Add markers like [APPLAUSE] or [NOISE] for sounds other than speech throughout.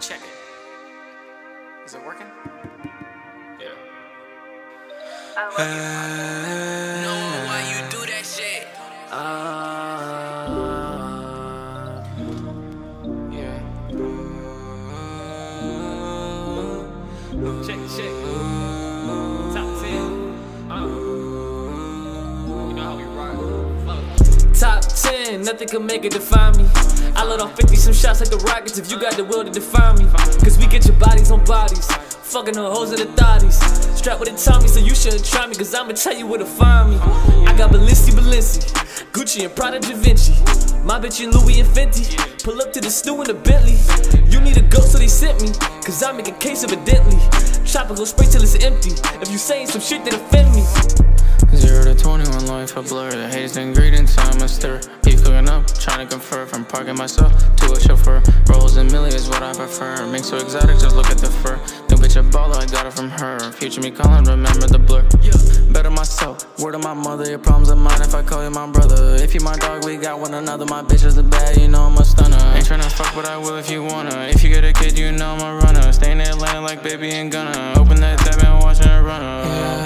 Check it. Is it working? Yeah. I know why you do that shit. Uh, yeah. Check, check. Top 10. Uh. You know how we rock. Top 10, nothing can make it define me. I let off 50 some shots like the Rockets if you got the will to define me. Cause we get your bodies on bodies. Fucking the hoes and the thotties. Strapped with a Tommy, so you shouldn't try me, cause I'ma tell you where to find me. I got Balenci Balenci, Gucci and Prada Da Vinci. My bitch in Louis and Fenty. Pull up to the stew in the Bentley. You need a goat, so they sent me. Cause I make a case of evidently. Go spray till it's empty. If you saying some shit that offend me. Zero to 21 life a blur. The haze ingredients I'm a stir. Beef cooking up, trying to confer from parking myself to a chauffeur. Rolls and milli is what I prefer. Mix so exotic, just look at the fur. New bitch a baller, I got it from her. Future me calling, remember the blur. yeah. Better myself, word of my mother. Your problems are mine if I call you my brother. If you my dog, we got one another. My bitch is a bad, you know I'm a stunner. Ain't tryna fuck, but I will if you wanna. If you get a kid, you know I'm a runner. Stay in Atlanta like baby and gonna. Open that tab and watching it run.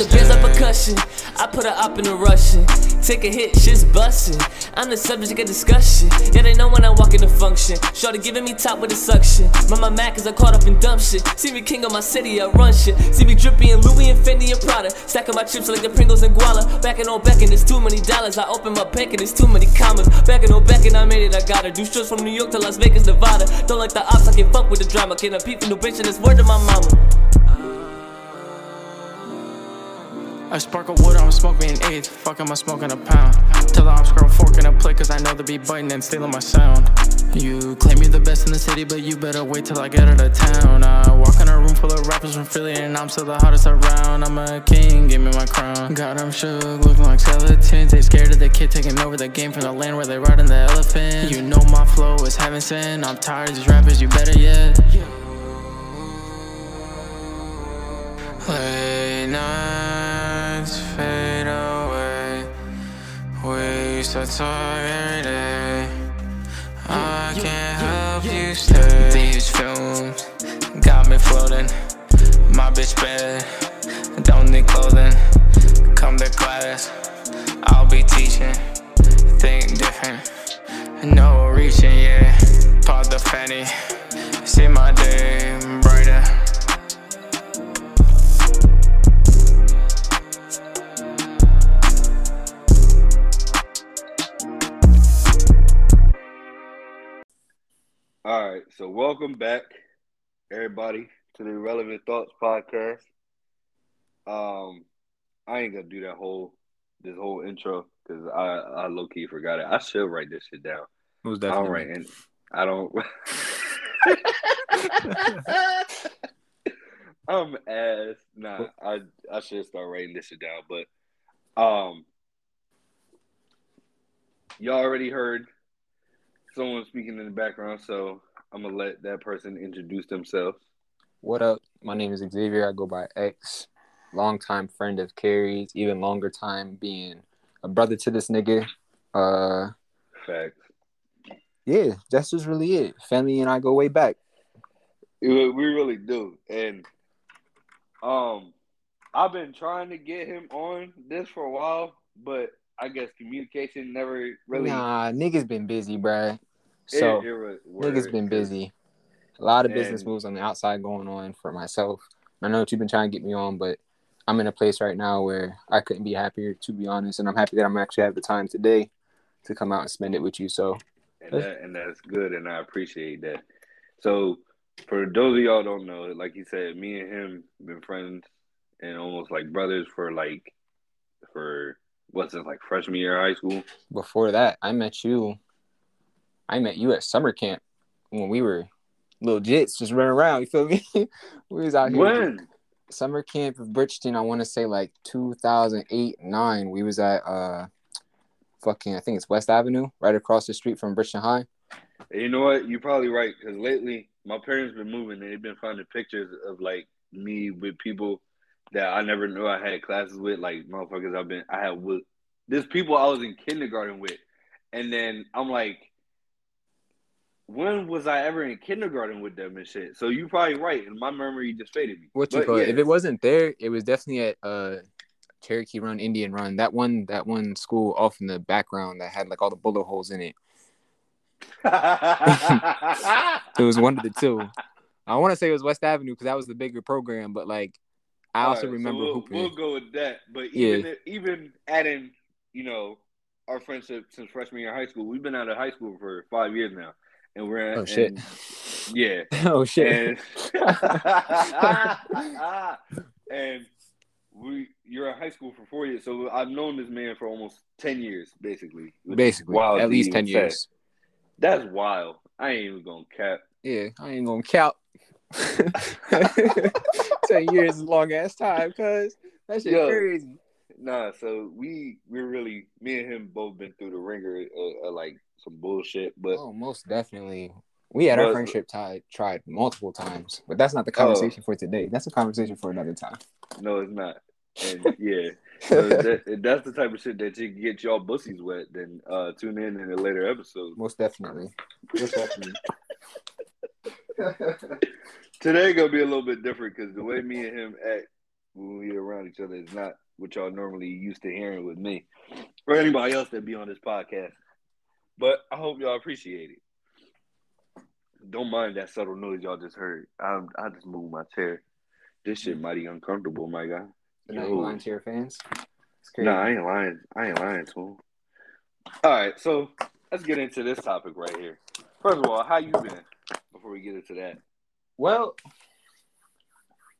The bands like percussion. I put her up in a Russian. Take a hit, shit's bustin'. I'm the subject of discussion. Yeah, they know when I walk in the function. Shorty giving me top with the suction. Mama mad cause I caught up in dumb shit. See me king of my city, I run shit. See me drippy in Louis and Fendi and Prada. Stacking my chips like the Pringles and Guala. Backing on back and there's too many dollars. I open my bank and there's too many commas. Backing on back and I made it, I gotta do shows from New York to Las Vegas, Nevada. Don't like the ops, I can fuck with the drama. Can I peep from the bitch and it's word to my mama. I sparkle wood, I'm smoke me an eighth. Fuck, am I smoking a pound? Tell ops girl fork in a plate, cause I know they be biting and stealing my sound. You claim you're the best in the city, but you better wait till I get out of town. I walk in a room full of rappers from Philly, and I'm still the hottest around. I'm a king, give me my crown. Got them shook, looking like skeletons. They scared of the kid taking over the game from the land where they riding the elephant. You know my flow is heaven sent. I'm tired of these rappers, you better yet. Late nights fade away. We used to. I can't help you stay. These films got me floating. My bitch bad, don't need clothing. Come to class, I'll be teaching. Think different, no reaching, yeah. Pop the fanny, see my day All right, so welcome back, everybody, to the Relevant Thoughts podcast. Um, I ain't gonna do that whole this whole intro because I I low key forgot it. I should write this shit down. Most I don't definitely. write and I don't. [LAUGHS] I'm ass. Nah, I I should start writing this shit down, but um, y'all already heard someone speaking in the background, so I'm gonna let that person introduce themselves. What up? My name is Xavier. I go by X. Longtime friend of Carrie's, even longer time being a brother to this nigga. Uh, Facts. yeah, that's just really it. Family and I go way back. We we really do, and um, I've been trying to get him on this for a while, but I guess communication never really. Nah, niggas been busy, bruh. So it was- niggas been busy. A lot of business moves on the outside going on for myself. I know that you've been trying to get me on, but I'm in a place right now where I couldn't be happier, to be honest. And I'm happy that I'm actually have the time today to come out and spend it with you. So and that and that's good, and I appreciate that. So, for those of y'all don't know, like you said, me and him been friends and almost like brothers for like for what's it like freshman year of high school. before that, I met you. I met you at summer camp when we were little jits just running around. [LAUGHS] You feel me? we was out here. When? Summer camp of Bridgeton. I want to say like 2008, nine. We was at uh, fucking. I think it's West Avenue, right across the street from Bridgeton High. You know what? You're probably right because lately my parents been moving and they've been finding pictures of like me with people that I never knew I had classes with, like motherfuckers I've been I had with there's people I was in kindergarten with. And then I'm like, when was I ever in kindergarten with them and shit? So you're probably right, and my memory just faded me. What you call it? yeah. If it wasn't there, it was definitely at uh Cherokee Run, Indian Run. That one, that one school off in the background that had like all the bullet holes in it. [LAUGHS] [LAUGHS] It was one of the two. I want to say it was West Avenue because that was the bigger program, but like I also right, remember so we'll, hooping. we'll go with that. But Yeah. even if, even adding, you know, our friendship since freshman year of high school, we've been out of high school for five years now, and we're at, Oh, shit. and- yeah, [LAUGHS] oh shit! and [LAUGHS] [LAUGHS] and we you're in high school for four years, so I've known this man for almost ten years, basically. Basically, at least ten years. That's wild. I ain't even gonna cap. Yeah, I ain't gonna count. Ten years is a long ass time, cause that shit Yo. crazy. Nah, so we we're really me and him both been through the ringer of, of like some bullshit, but Oh, most definitely. We had our But- friendship tied tried multiple times, but that's not Oh. the conversation for today. That's a conversation for another time. no, it's not. And [LAUGHS] yeah, so that, if that's the type of shit that you can get y'all bussies wet. Then uh, tune in in a later episode. Most definitely. Most definitely. [LAUGHS] Today gonna be a little bit different because the way me and him act when we around each other is not what y'all normally used to hearing with me or anybody else that be on this podcast. But I hope y'all appreciate it. Don't mind that subtle noise y'all just heard. I I just moved my chair. This shit mighty uncomfortable, my guy. Night, lying to your fans. Crazy. Nah, I ain't lying. I ain't lying to him. All right, so let's get into this topic right here. First of all, how you been? Before we get into that, Well,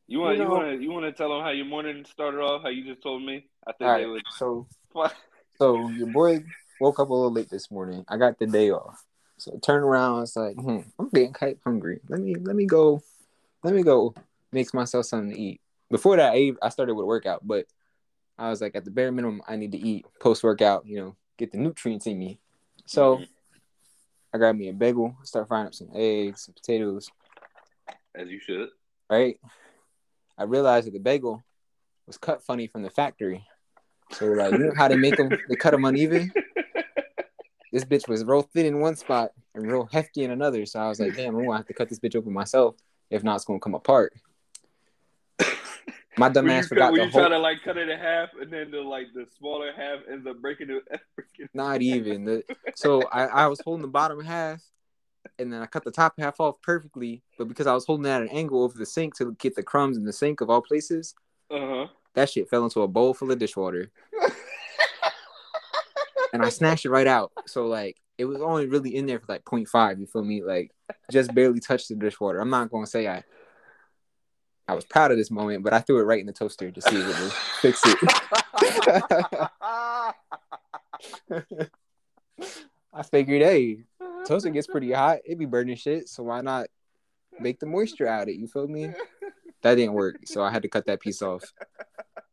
you want You you, want to you want to tell them how your morning started off? How you just told me? I think right. would. So, so your boy woke up a little late this morning. I got the day off, so I turned around. It's like, hmm, I'm getting quite hungry. Let me let me go, let me go make myself something to eat. Before that, I, ate- I started with a workout, but I was like, at the bare minimum, I need to eat post workout. You know, get the nutrients in me. So Mhm. I grabbed me a bagel, start frying up some eggs, some potatoes. As you should. Right? I realized that the bagel was cut funny from the factory. So like, you know how they make them? They cut them uneven. [LAUGHS] This bitch was real thin in one spot and real hefty in another. So I was like, damn, I'm gonna have to cut this bitch open myself. If not, it's gonna come apart. My [LAUGHS] dumb you, ass cut, forgot the you try whole. to like cut it in half, and then the like the smaller half ends up breaking it. [LAUGHS] Not even. The, so I, I was holding the bottom half, and then I cut the top half off perfectly. But because I was holding it at an angle over the sink to get the crumbs in the sink of all places, Uh-huh. that shit fell into a bowl full of dishwater. and I snatched it right out. So like it was only really in there for like 0.5, you feel me? Like just barely touched the dishwater. I'm not gonna say I I was proud of this moment, but I threw it right in the toaster to see if it would fix it. [LAUGHS] [LAUGHS] I figured, hey, toaster gets pretty hot, it be burning shit, so why not make the moisture out of it? You feel me? That didn't work, so I had to cut that piece off.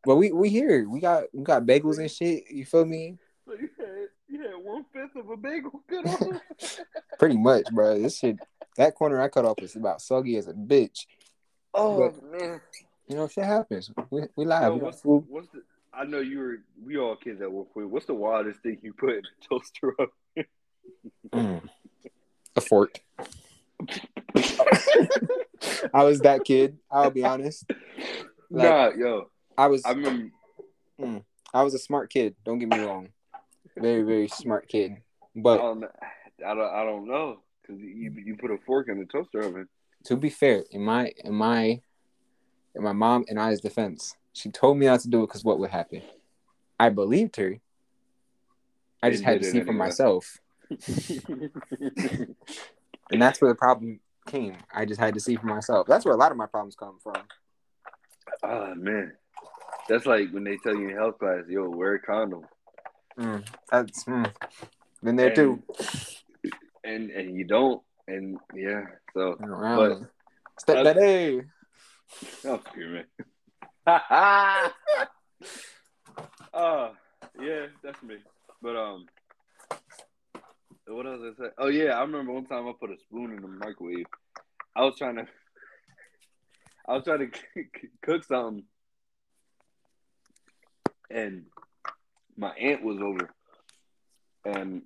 But we we here, we got we got bagels and shit. You feel me? So you had you had one fifth of a bagel. [LAUGHS] Pretty much, bro. This shit, that corner I cut off was about soggy as a bitch. oh But- man. You know, shit happens. We we live. Yo, we what's, food. what's the? I know you were. We all kids at one point. What's the wildest thing you put in a toaster oven? Mm. A fork. I was that kid. I'll be honest. Like, nah, yo. I was I remember. Hmm, I was a smart kid. Don't get me wrong. Very very smart kid. I But don't. I don't. I don't know because you you put a fork in the toaster oven. to be fair, in my in my in my mom and I's defense, she told me not to do it because what would happen. I believed her. I just had to it see for anyway. myself, and that's where the problem came. I just had to see for myself. That's where a lot of my problems come from. Oh man, that's like when they tell you in health class, "Yo, wear a condom," Mm, that's mm. been there too. and and you don't, and yeah. So but- Step that A. Oh, screw me. uh, yeah, that's me. But um, what else I say? Oh yeah, I remember one time I put a spoon in the microwave. I was trying to, I was trying to [LAUGHS] cook something, and my aunt was over, and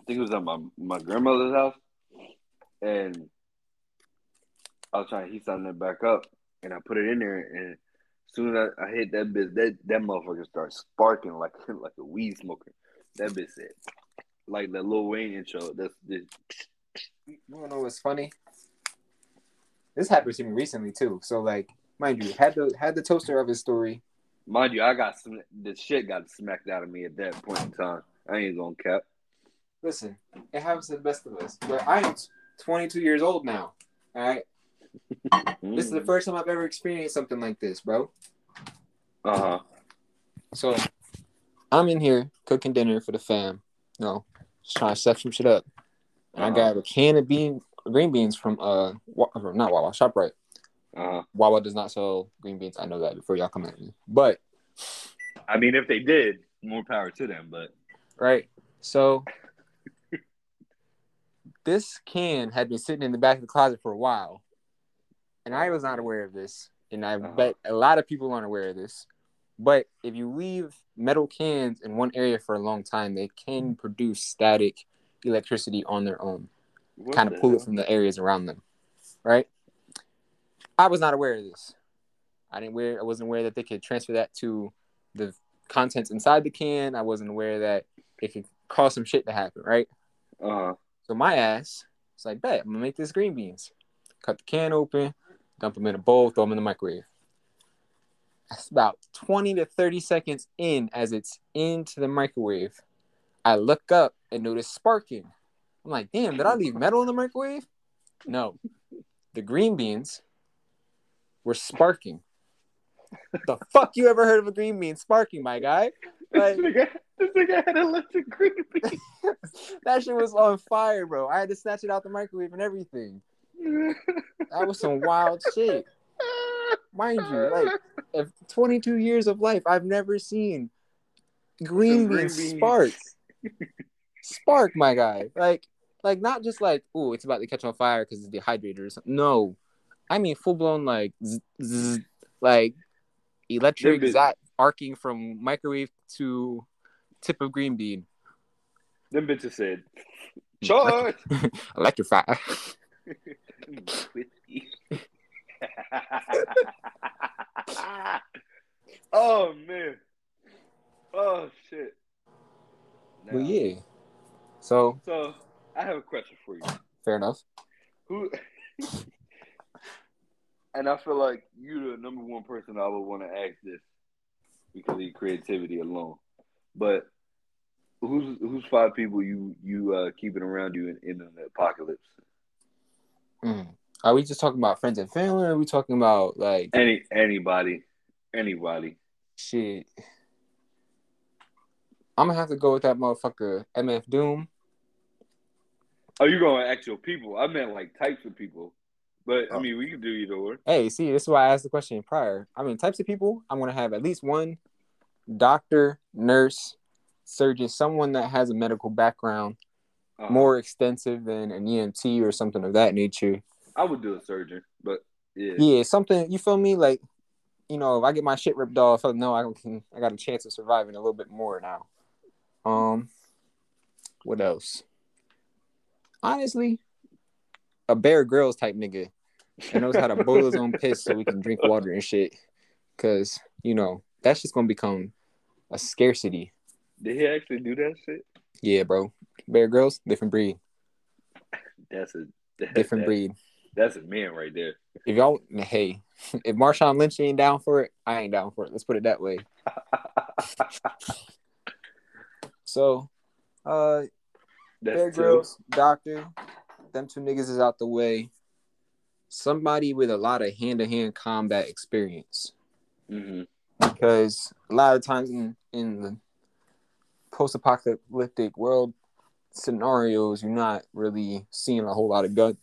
I think it was at my my grandmother's house, and I was trying to heat something back up, and I put it in there, and as soon as I, I hit that bitch, that that motherfucker started sparking like [LAUGHS] like a weed smoker. That bitch said, like the Lil Wayne intro. That's. You know what's funny? This happened to me recently too. So like, mind you, had the had the toaster oven story. Mind you, I got some. The shit got smacked out of me at that point in time. I ain't gonna cap. Listen, it happens to the best of us. But I am 22 years old now. All right, this is the first time I've ever experienced something like this, bro. Uh huh. So I'm in here cooking dinner for the fam. Know, just trying to set some shit up. And I got a can of bean green beans from uh not Wawa Shoprite. Uh. Wawa does not sell green beans. I know that before y'all come at me. But I mean, if they did, more power to them. But right, so this can had been sitting in the back of the closet for a while, and I was not aware of this. And I Uh-huh. bet a lot of people aren't aware of this. But if you leave metal cans in one area for a long time, they can produce static electricity on their own. what kind of pull hell? it from the areas around them, right? I was not aware of this. I didn't aware. I wasn't aware that they could transfer that to the contents inside the can. I wasn't aware that it could cause some shit to happen, right? Uh huh. So my ass was like, bet I'm gonna make this green beans. Cut the can open, dump them in a bowl, throw them in the microwave. That's about 20 to 30 seconds in as it's into the microwave. I look up and notice sparking. I'm like, damn, did I leave metal in the microwave? No. The green beans were sparking. the fuck you ever heard of a green bean sparking, my guy? Like, this, nigga, this nigga had electric green beans. [LAUGHS] that shit was on fire, bro. I had to snatch it out the microwave and everything. [LAUGHS] That was some wild shit. Mind you, [LAUGHS] like if 22 years of life, I've never seen green green beans beans. spark. Spark, my guy. Like, like not just like, oh, it's about to catch on fire because it's dehydrated or something. No, I mean full blown like, zzz, zzz, like electric zap arcing from microwave to tip of green bean. Them bitches said, charge. [LAUGHS] Electrify. [LAUGHS] [LAUGHS] Oh man. Oh shit. Well, yeah. So So I have a question for you. fair enough. Who? [LAUGHS] and I feel like you're the number one person I would want to ask this because of your creativity alone. But who's who's five people you you uh, keeping around you in, in the apocalypse? Mm. Are we just talking about friends and family? Or are we talking about like Any anybody, anybody. shit? I'm gonna have to go with that motherfucker MF Doom. Oh, you going actual people? I meant like types of people. But I Oh. mean, we can do either or. Hey, see, this is why I asked the question prior. I mean, types of people. I'm gonna have at least one doctor, nurse, surgeon, someone that has a medical background Uh, more extensive than an EMT or something of that nature. I would do a surgeon, but yeah, Yeah, something you feel me? Like, you know, if I get my shit ripped off, I know I can. I got a chance of surviving a little bit more now. Um, what else? Honestly, a Bear Grylls type nigga that knows how to boil his own piss so we can drink water and shit. Cause you know that's just gonna become a scarcity. did he actually do that shit? Yeah, bro. Bear Grylls, different breed, That's a that- different that- breed. That's a man right there. If y'all, hey, [LAUGHS] if Marshawn Lynch ain't down for it, I ain't down for it. Let's put it that way. [LAUGHS] So, uh, That's Bear. Grylls, Doctor, them two niggas is out the way. Somebody with a lot of hand to hand combat experience. Mhm. Because a lot of times in, in the post apocalyptic world scenarios, you're not really seeing a whole lot of guns,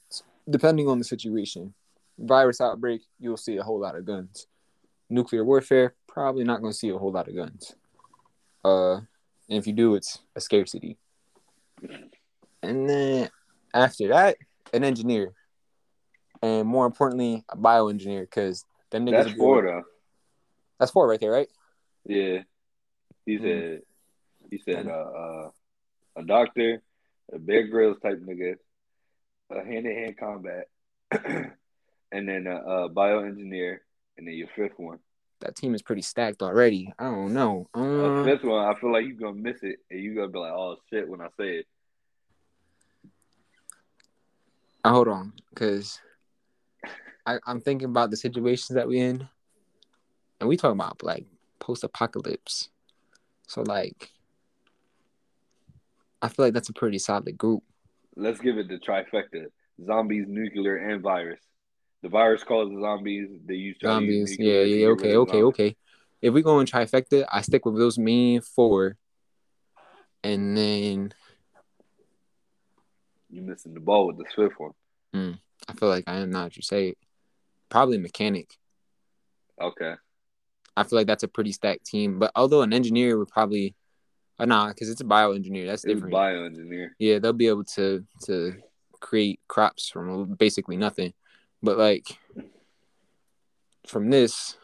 depending on the situation. Virus outbreak, you'll see a whole lot of guns. Nuclear warfare, probably not going to see a whole lot of guns. Uh, and if you do, it's a scarcity. And then after that, an engineer. and more importantly, a bioengineer because them niggas. That's four though. That's four right there, right? Yeah. He Mm. said he said uh, uh a doctor, a Bear Grylls type nigga, a hand to hand combat, [CLEARS THROAT] and then a, a bioengineer, and then your fifth one. That team is pretty stacked already. I don't know. Um, fifth one, I feel like you're gonna miss it and you're gonna be like, oh shit when I say it. uh, hold on, because I'm thinking about the situations that we're in, and we talking about like post-apocalypse. So like, I feel like that's a pretty solid group. Let's give it the trifecta. Zombies, nuclear, and virus. The virus causes zombies. They use Zombies, yeah, yeah, okay, okay, zombies. okay. If we go in trifecta, I stick with those main four, and then You're missing the ball with the swift one. Hmm, I feel like I am not you say. Probably mechanic. Okay. I feel like that's a pretty stacked team. But although an engineer would probably, uh, nah, because it's a bioengineer. That's It's different. bioengineer. yeah, they'll be able to to create crops from basically nothing. But like from this,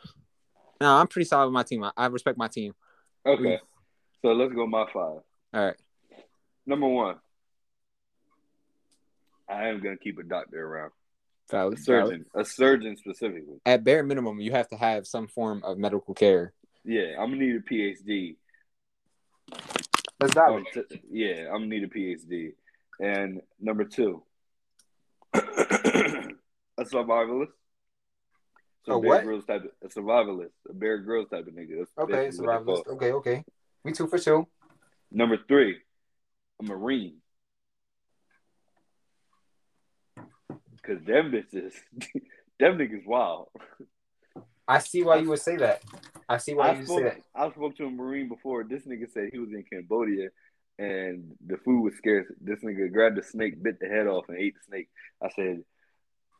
no, I'm pretty solid with my team. I, I respect my team. Okay. So let's go my five. All right, Number one. I am gonna keep a doctor around. A valid, valid. surgeon. A surgeon specifically. At bare minimum, you have to have some form of medical care. Yeah, I'm gonna need a PhD. That's Um, t- yeah, I'm gonna need a PhD. And number two, [CLEARS THROAT] a survivalist. So A Bear what? Grylls type of, a survivalist, a Bear Grylls type of nigga. That's Okay, basically what they survivalist. Okay, okay. We two for two. Number three, a Marine. Cause them bitches, [LAUGHS] them niggas wild. I see why you would say that. I see why I you spoke, that. I spoke to a Marine before. This nigga said he was in Cambodia and the food was scarce. This nigga grabbed a snake, bit the head off, and ate the snake. I said,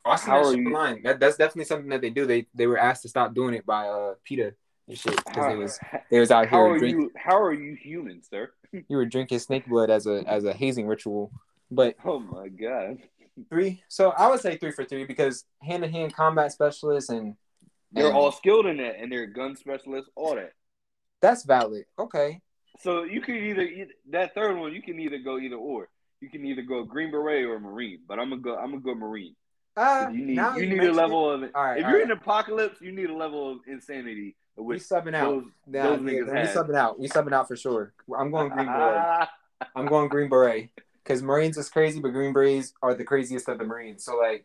Oh, I How are you- online. That, that's definitely something that they do. They they were asked to stop doing it by uh PETA and shit because they was they was out here. how are drink, you? How are you human, sir? [LAUGHS] you were drinking snake blood as a as a hazing ritual. But Oh my god. three, so I would say three for three because hand to hand combat specialists and They're and all skilled in that, and they're gun specialists, all that. that's valid. Okay, So you can either that third one, you can either go either or. You can either go Green Beret or Marine, but I'm gonna go. I'm gonna go Marine. uh, You need now you need a level of. All right, if you're right. in apocalypse, you need a level of insanity. we subbing out. those, Nah, those yeah, we have. subbing out. We subbing out for sure. I'm going Green [LAUGHS] Beret. I'm going Green Beret because Marines is crazy, but Green Berets are the craziest of the Marines. So like,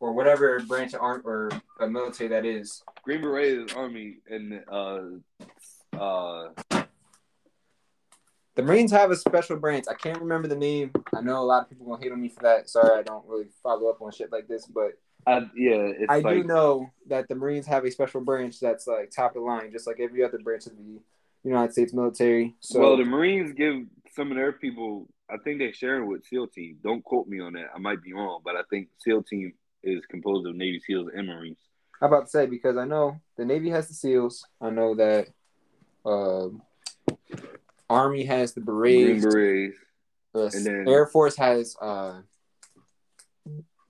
or whatever branch of arm or a military that is. Green Beret is army, and uh, uh, The Marines have a special branch. I can't remember the name. I know a lot of people gonna hate on me for that. Sorry, I don't really follow up on shit like this, but I, yeah, it's I like do know that the Marines have a special branch that's like top of the line, just like every other branch of the United States military. So well, the Marines give some of their people. I think they're sharing with SEAL Team. Don't quote me on that. I might be wrong, but I think SEAL Team is composed of Navy SEALs and Marines. I'm about to say because I know the Navy has the SEALs. I know that um Army has the Green Berets. Berets. Uh, And then- Air Force has uh,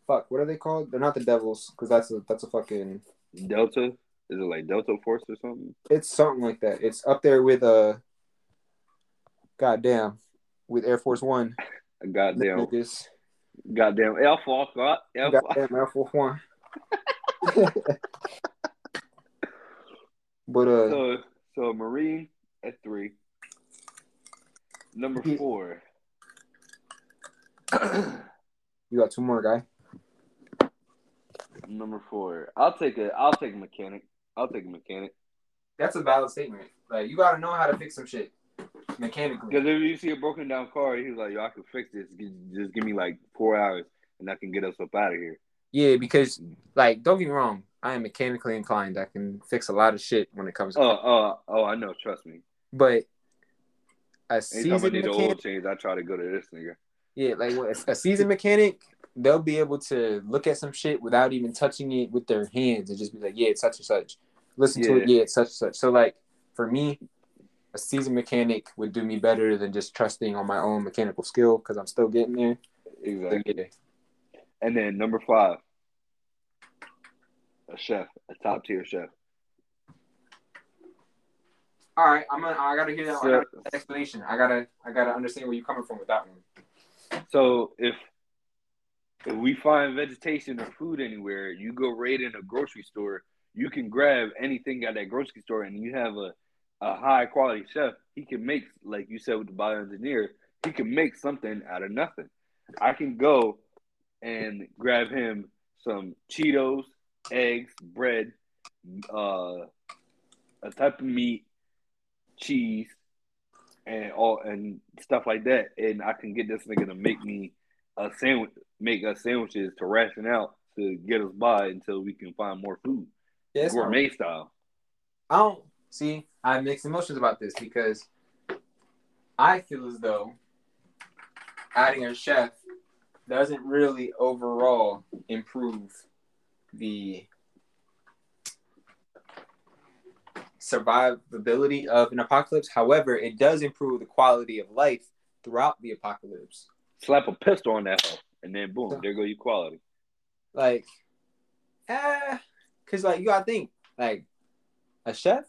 fuck. What are they called? They're not the Devils because that's a that's a fucking. Delta. Is it like Delta Force or something? It's something like that. It's up there with uh. Goddamn, with Air Force One. [LAUGHS] Goddamn, Niggas. Goddamn Air Force, God, Air Force. Goddamn Air Force One. [LAUGHS] but uh, So, so Marine at three. Number four. [CLEARS THROAT] you got two more, guy. Number four. I'll take a. I'll take a mechanic. I'll take a mechanic. That's a valid statement. Like you gotta know how to fix some shit mechanically. Because if you see a broken down car, he's like, "Yo, I can fix this. Just give me like four hours, and I can get us up out of here." Yeah, because like don't get me wrong, I am mechanically inclined. I can fix a lot of shit when it comes to Oh, oh, oh! I know. Trust me. but a Anytime I seasoned need an oil mechanic, change, I try to go to this nigga. yeah, like what- a seasoned mechanic, they'll be able to look at some shit without even touching it with their hands and just be like, yeah, it's such and such. Listen to it, Yeah. yeah, it's such and such. So like for me, a seasoned mechanic would do me better than just trusting on my own mechanical skill because I'm still getting there. Exactly. And then number five, a chef, a top tier chef. All right, I'm gonna. I gotta hear that, I So- explanation. I gotta. I gotta understand where you're coming from with that one. So if if we find vegetation or food anywhere, you go raid in a grocery store, you can grab anything at that grocery store, and you have a a high quality chef. He can make, like you said with the bioengineer, he can make something out of nothing. I can go and grab him some Cheetos, eggs, bread, uh, a type of meat, cheese, and all and stuff like that, and I can get this nigga to make me a sandwich, make us sandwiches to ration out to get us by until we can find more food, Yeah, gourmet style. I don't see. I have mixed emotions about this because I feel as though adding a chef doesn't really overall improve the survivability of an apocalypse. However, it does improve the quality of life throughout the apocalypse. Slap a pistol on that and then boom, there go your quality. Like, eh, because like you gotta think like a chef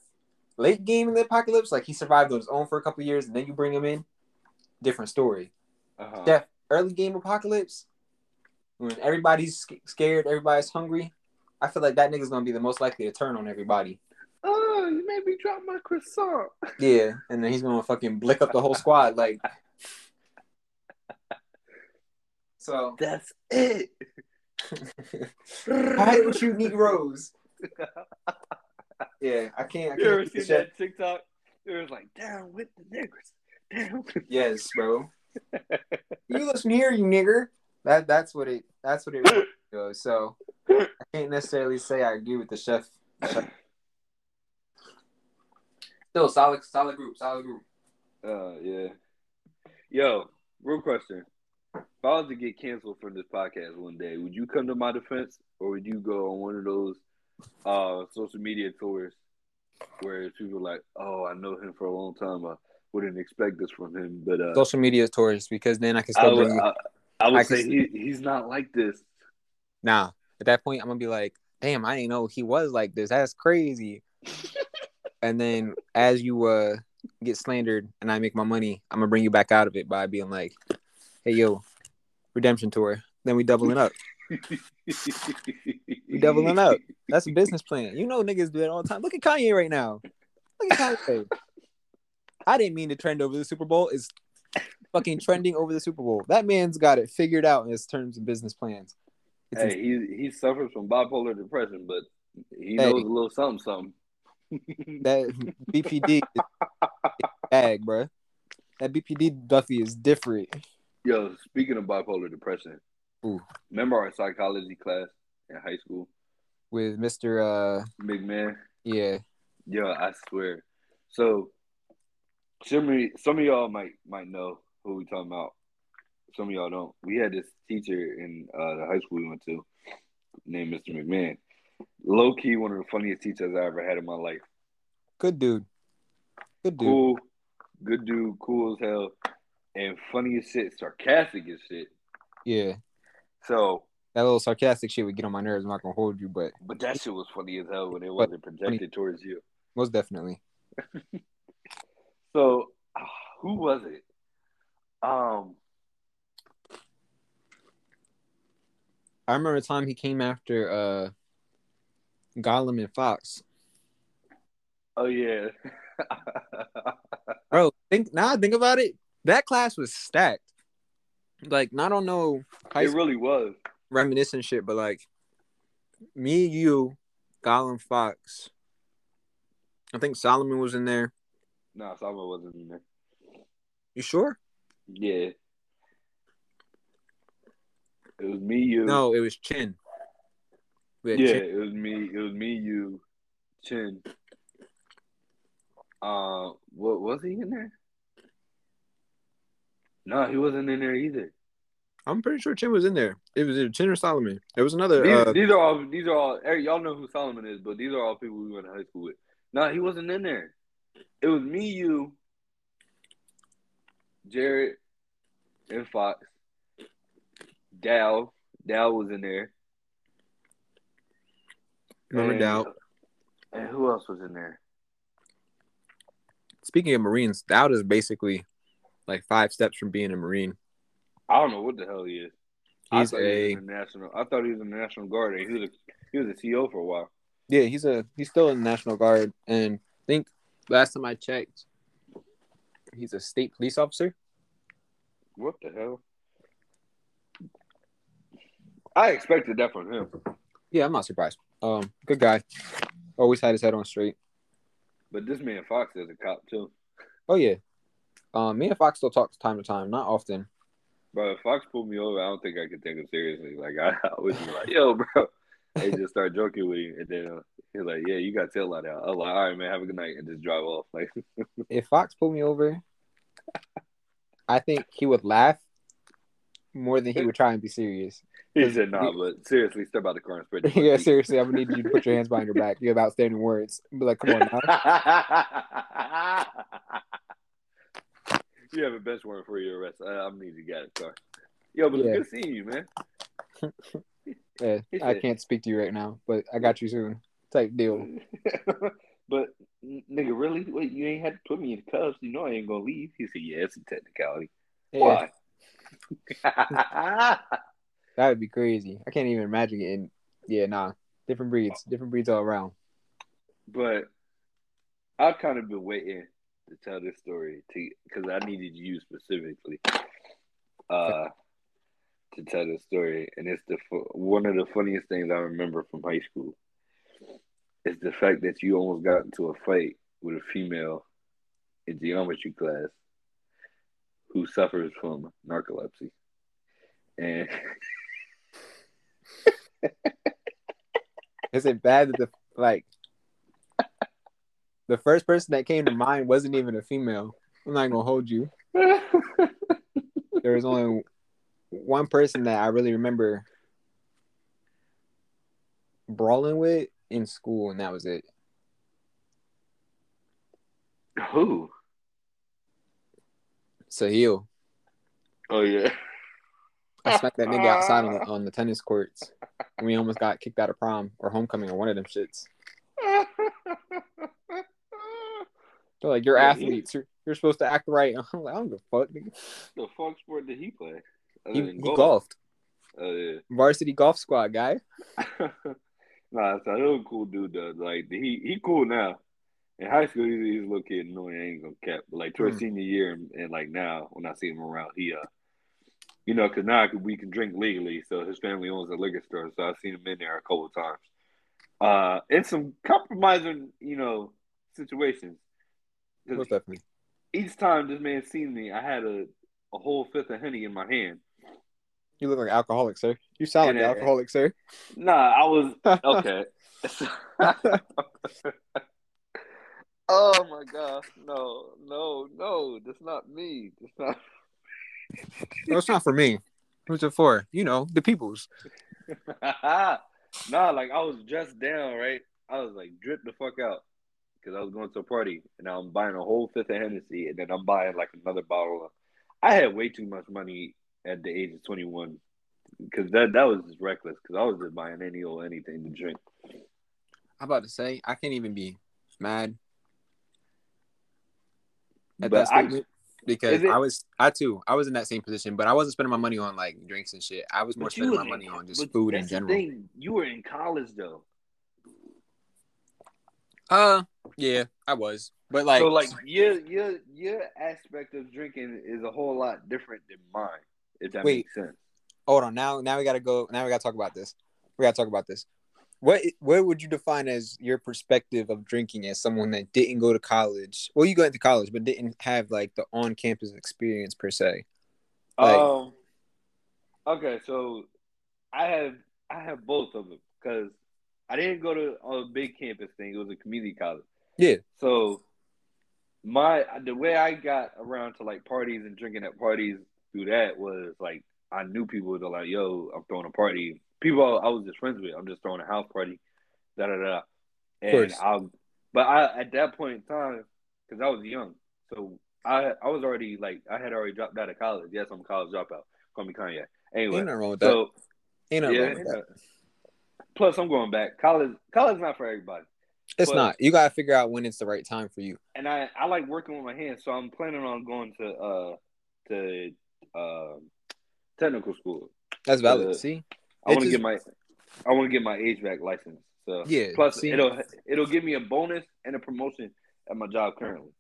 late game in the apocalypse, like he survived on his own for a couple years, and then you bring him in, different story. Uh-huh. Yeah. Early game apocalypse, when everybody's scared, everybody's hungry. I feel like that nigga's gonna be the most likely to turn on everybody. Oh, you made me drop my croissant. [LAUGHS] Yeah, and then he's gonna fucking blick up the whole squad. Like, so That's it. [LAUGHS] I hate with you Negroes. [LAUGHS] Yeah, I can't. I You can't. seen the chef- that TikTok? It was like down with the niggers, down. Yes, bro. [LAUGHS] you listen here, you nigger. That that's what it that's what it goes. [LAUGHS] So I can't necessarily say I agree with the chef. chef. Still solid solid group, solid group. Uh, yeah. Yo, real question. If I was to get canceled from this podcast one day, would you come to my defense, or would you go on one of those uh social media tours where people are like, "Oh, I know him for a long time. I wouldn't expect this from him," but uh, Social media tours because then I can I still would, bring. I, I would I say he, he's not like this. Nah, at that point I'm gonna be like, damn, I didn't know he was like this. That's crazy. [LAUGHS] and then as you uh get slandered and I make my money, I'm gonna bring you back out of it by being like, hey yo, redemption tour. Then we doubling up. We doubling up. That's a business [LAUGHS] plan. You know niggas do that all the time. Look at Kanye right now. Look at Kanye. I didn't mean to trend over the Super Bowl. It's fucking trending over the Super Bowl. That man's got it figured out in his terms and business plans. It's Hey, he he suffers from bipolar depression, but he Hey. knows a little something, something. [LAUGHS] that BPD is bag, bro. That BPD Duffy is different. Yo, speaking of bipolar depression, Ooh. remember our psychology class in high school? With Mr. Uh man. yeah. Yo, I swear. So some of, some of y'all might might know who we talking about. Some of y'all don't. We had this teacher in uh, the high school we went to named Mr. McMahon. Low key, one of the funniest teachers I ever had in my life. Good dude. Good dude. Cool, good dude, cool as hell, and funny as shit, sarcastic as shit. Yeah. So, That little sarcastic shit would get on my nerves. I'm not gonna hold you, but but that shit was funny as hell when it wasn't projected towards you. most definitely. [LAUGHS] So, [SIGHS] who was it? Um, I remember the time he came after uh Gollum and Fox. oh yeah. [LAUGHS] Bro, think now I think about it, that class was stacked. Like, I don't know high it really was. reminiscent shit, but like me, you, Gollum Fox. I think Solomon was in there. No, Solomon wasn't in there. You sure? Yeah. It was me, you. No, it was Chin. Yeah, Chin. it was me. It was me, you, Chin. Uh, what was he in there? No, he wasn't in there either. I'm pretty sure Chin was in there. It was either Chin or Solomon. It was another. These, Uh, these are all. These are all. Y'all know who Solomon is, but these are all people we went to high school with. No, he wasn't in there. It was me, you, Jared, and Fox. Dow. Dow was in there. Remember and. And who else was in there? Speaking of Marines, Dowd is basically like five steps from being a Marine. I don't know what the hell he is. He's I thought he a was in national. I thought he was in the National Guard. And he was a he was a CO for a while. yeah, he's a he's still in the National Guard, and I think last time I checked, he's a state police officer. What the hell? I expected that from him, Yeah, I'm not surprised. Um, good guy. Always had his head on straight. but this man Fox is a cop too. Oh yeah. Um, me and Fox still talk time to time, not often. Bro, if Fox pulled me over, I don't think I could take him seriously. Like I, [LAUGHS] I was like, "Yo, bro," they just start joking with him, and then uh, he's like, "Yeah, you got tail light out." I was like, "All right, man, have a good night," and just drive off. [LAUGHS] Like, If Fox pulled me over, I think he would laugh more than he would try and be serious. he said, "Nah," but seriously, step out the car and spread. [LAUGHS] yeah, feet." seriously, I'm gonna need you to put your hands behind your back. You have outstanding words. Be like, come on now. You have a bench warrant for your arrest. I, I'm need to get a car. Yo, but Yeah. it's good seeing you, man. [LAUGHS] Yeah, [LAUGHS] I can't speak to you right now, but I got you soon. Type deal. [LAUGHS] but nigga, really? Wait, you ain't had to put me in cuffs. You know I ain't gonna leave. He said, "Yeah, it's a technicality." Yeah, Why? that would be crazy. I can't even imagine it. And yeah, nah, different breeds, different breeds all around. but I've kind of been waiting to tell this story to because I needed you specifically uh, to tell this story, and it's the one of the funniest things I remember from high school. Is the fact that you almost got into a fight with a female in geometry class who suffers from narcolepsy, and [LAUGHS] Is it bad that the like the first person that came to mind wasn't even a female? I'm not gonna hold you. [LAUGHS] There was only one person that I really remember brawling with in school, and that was it. who? Sahil. Oh yeah. I smacked that nigga outside on the, on the tennis courts. We almost got kicked out of prom or homecoming or one of them shits. [LAUGHS] They're like, you're Yeah, athletes. You're, you're supposed to act right. [LAUGHS] I'm like, I don't give a fuck. Nigga. the fuck sport did he play? He, he golf? golfed. Oh yeah. Varsity golf squad guy. [LAUGHS] nah, so he was a cool dude though. Like he he cool now. In high school, he's, he's a little kid annoying. I ain't gonna cap. But like towards Hmm. senior year and, and like now, when I see him around, he uh, you know, because now I could, we can drink legally. So his family owns a liquor store, so I've seen him in there a couple of times. Uh, in some compromising, you know, situations. Most definitely. each time this man seen me, I had a a whole fifth of henny in my hand. You look like an alcoholic, sir. You sound like an uh, alcoholic, sir. Nah, I was [LAUGHS] okay. [LAUGHS] oh my god, no, no, no! That's not me. That's not. [LAUGHS] No, it's not for me. Who's it for? You know, the people's. nah, like I was dressed down, right? I was like dripped the fuck out because I was going to a party and I'm buying a whole fifth of Hennessy and then I'm buying like another bottle of. I had way too much money at the age of 21 because that that was just reckless because I was just buying any old anything to drink. I'm about to say, I can't even be mad at But that I- statement because it- I was, I too, I was in that same position, but I wasn't spending my money on like drinks and shit. I was more spending my money on just food in general. thing, You were in college though, Uh, yeah, I was, but like, so like your your your aspect of drinking is a whole lot different than mine. If that Wait. makes sense. hold on, now, now we gotta go. Now we gotta talk about this. We gotta talk about this. What what would you define as your perspective of drinking as someone that didn't go to college? Well, you went to college, but didn't have like the on campus experience per se. Like- um. Okay, so I have I have both of them because I didn't go to a big campus thing. It was a community college. Yeah. So my the way I got around to like parties and drinking at parties through that was like I knew people that were like, "Yo, I'm throwing a party." People I was just friends with. I'm just throwing a house party. Da da da. And. I, but I at that point in time, because I was young, so I I was already like I had already dropped out of college. Yes, I'm a college dropout. Call me Kanye. Anyway, Ain't nothing wrong with that. Ain't nothing yeah, wrong with that. plus I'm going back. College college is not for everybody. It's But- not. You gotta figure out when it's the right time for you. And I, I like working with my hands, so I'm planning on going to uh to uh technical school. That's valid. Uh, See, I want to get my I want to get my HVAC license. So Yeah, plus see- it'll it'll give me a bonus and a promotion at my job currently.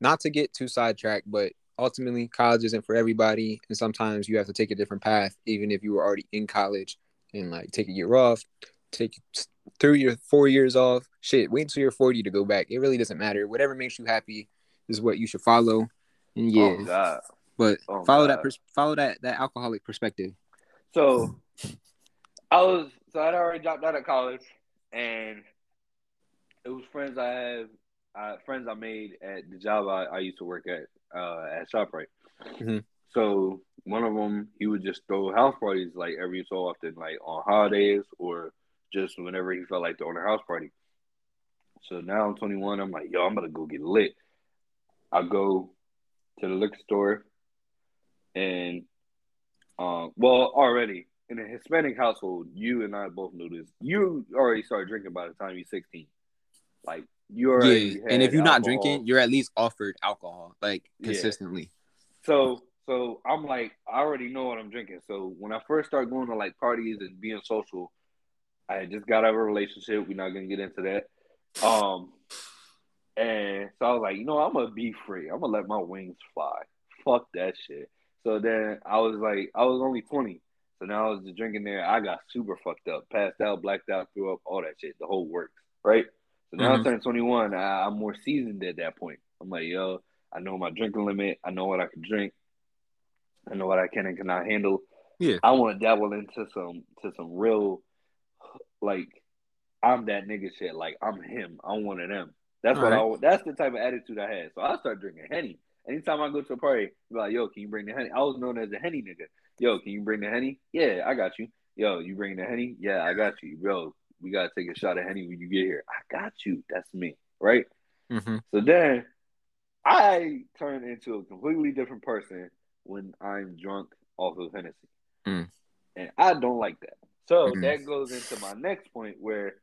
not to get too sidetracked, but ultimately, college isn't for everybody, and sometimes you have to take a different path, even if you were already in college, and like take a year off, take through your four years off. Shit, wait until you're 40 to go back. It really doesn't matter. Whatever makes you happy is what you should follow. And yeah, Oh God. but Oh, follow that pers- follow that that alcoholic perspective. So I was so I'd already dropped out of college, and it was friends I have, uh, friends I made at the job I, I used to work at uh, at ShopRite. Mhm. So one of them, he would just throw house parties like every so often, like on holidays or just whenever he felt like throwing a house party. So now I'm 21. I'm like, yo, I'm gonna go get lit. I go to the liquor store, and um, well, already in a Hispanic household, you and I both knew this. You already started drinking by the time you're 16. Like you already. Yeah, and if you're not drinking, you're at least offered alcohol like Yeah. consistently. So so I'm like, I already know what I'm drinking. So when I first start going to like parties and being social, I had just got out of a relationship. We're not gonna get into that. Um and so I was like, you know, I'm gonna be free. I'm gonna let my wings fly. Fuck that shit. So then I was like, I was only 20. So now I was just drinking there. I got super fucked up, passed out, blacked out, threw up, all that shit, the whole works, right? So now Mhm. I turned 21. I, I'm more seasoned at that point. I'm like, yo, I know my drinking limit. I know what I can drink. I know what I can and cannot handle. Yeah. I want to dabble into some to some real, like, I'm that nigga shit. Like I'm him. I'm one of them. That's what I. That's the type of attitude I had. So I start drinking henny. Anytime I go to a party, be like, "Yo, can you bring the henny?" I was known as a henny nigga. Yo, can you bring the henny? Yeah, I got you. Yo, you bring the henny? Yeah, I got you. Yo, we gotta take a shot of henny when you get here. I got you. That's me, right? hmm So then I turn into a completely different person when I'm drunk off of Hennessy. Mm. And I don't like that. So Mhm. that goes into my next point where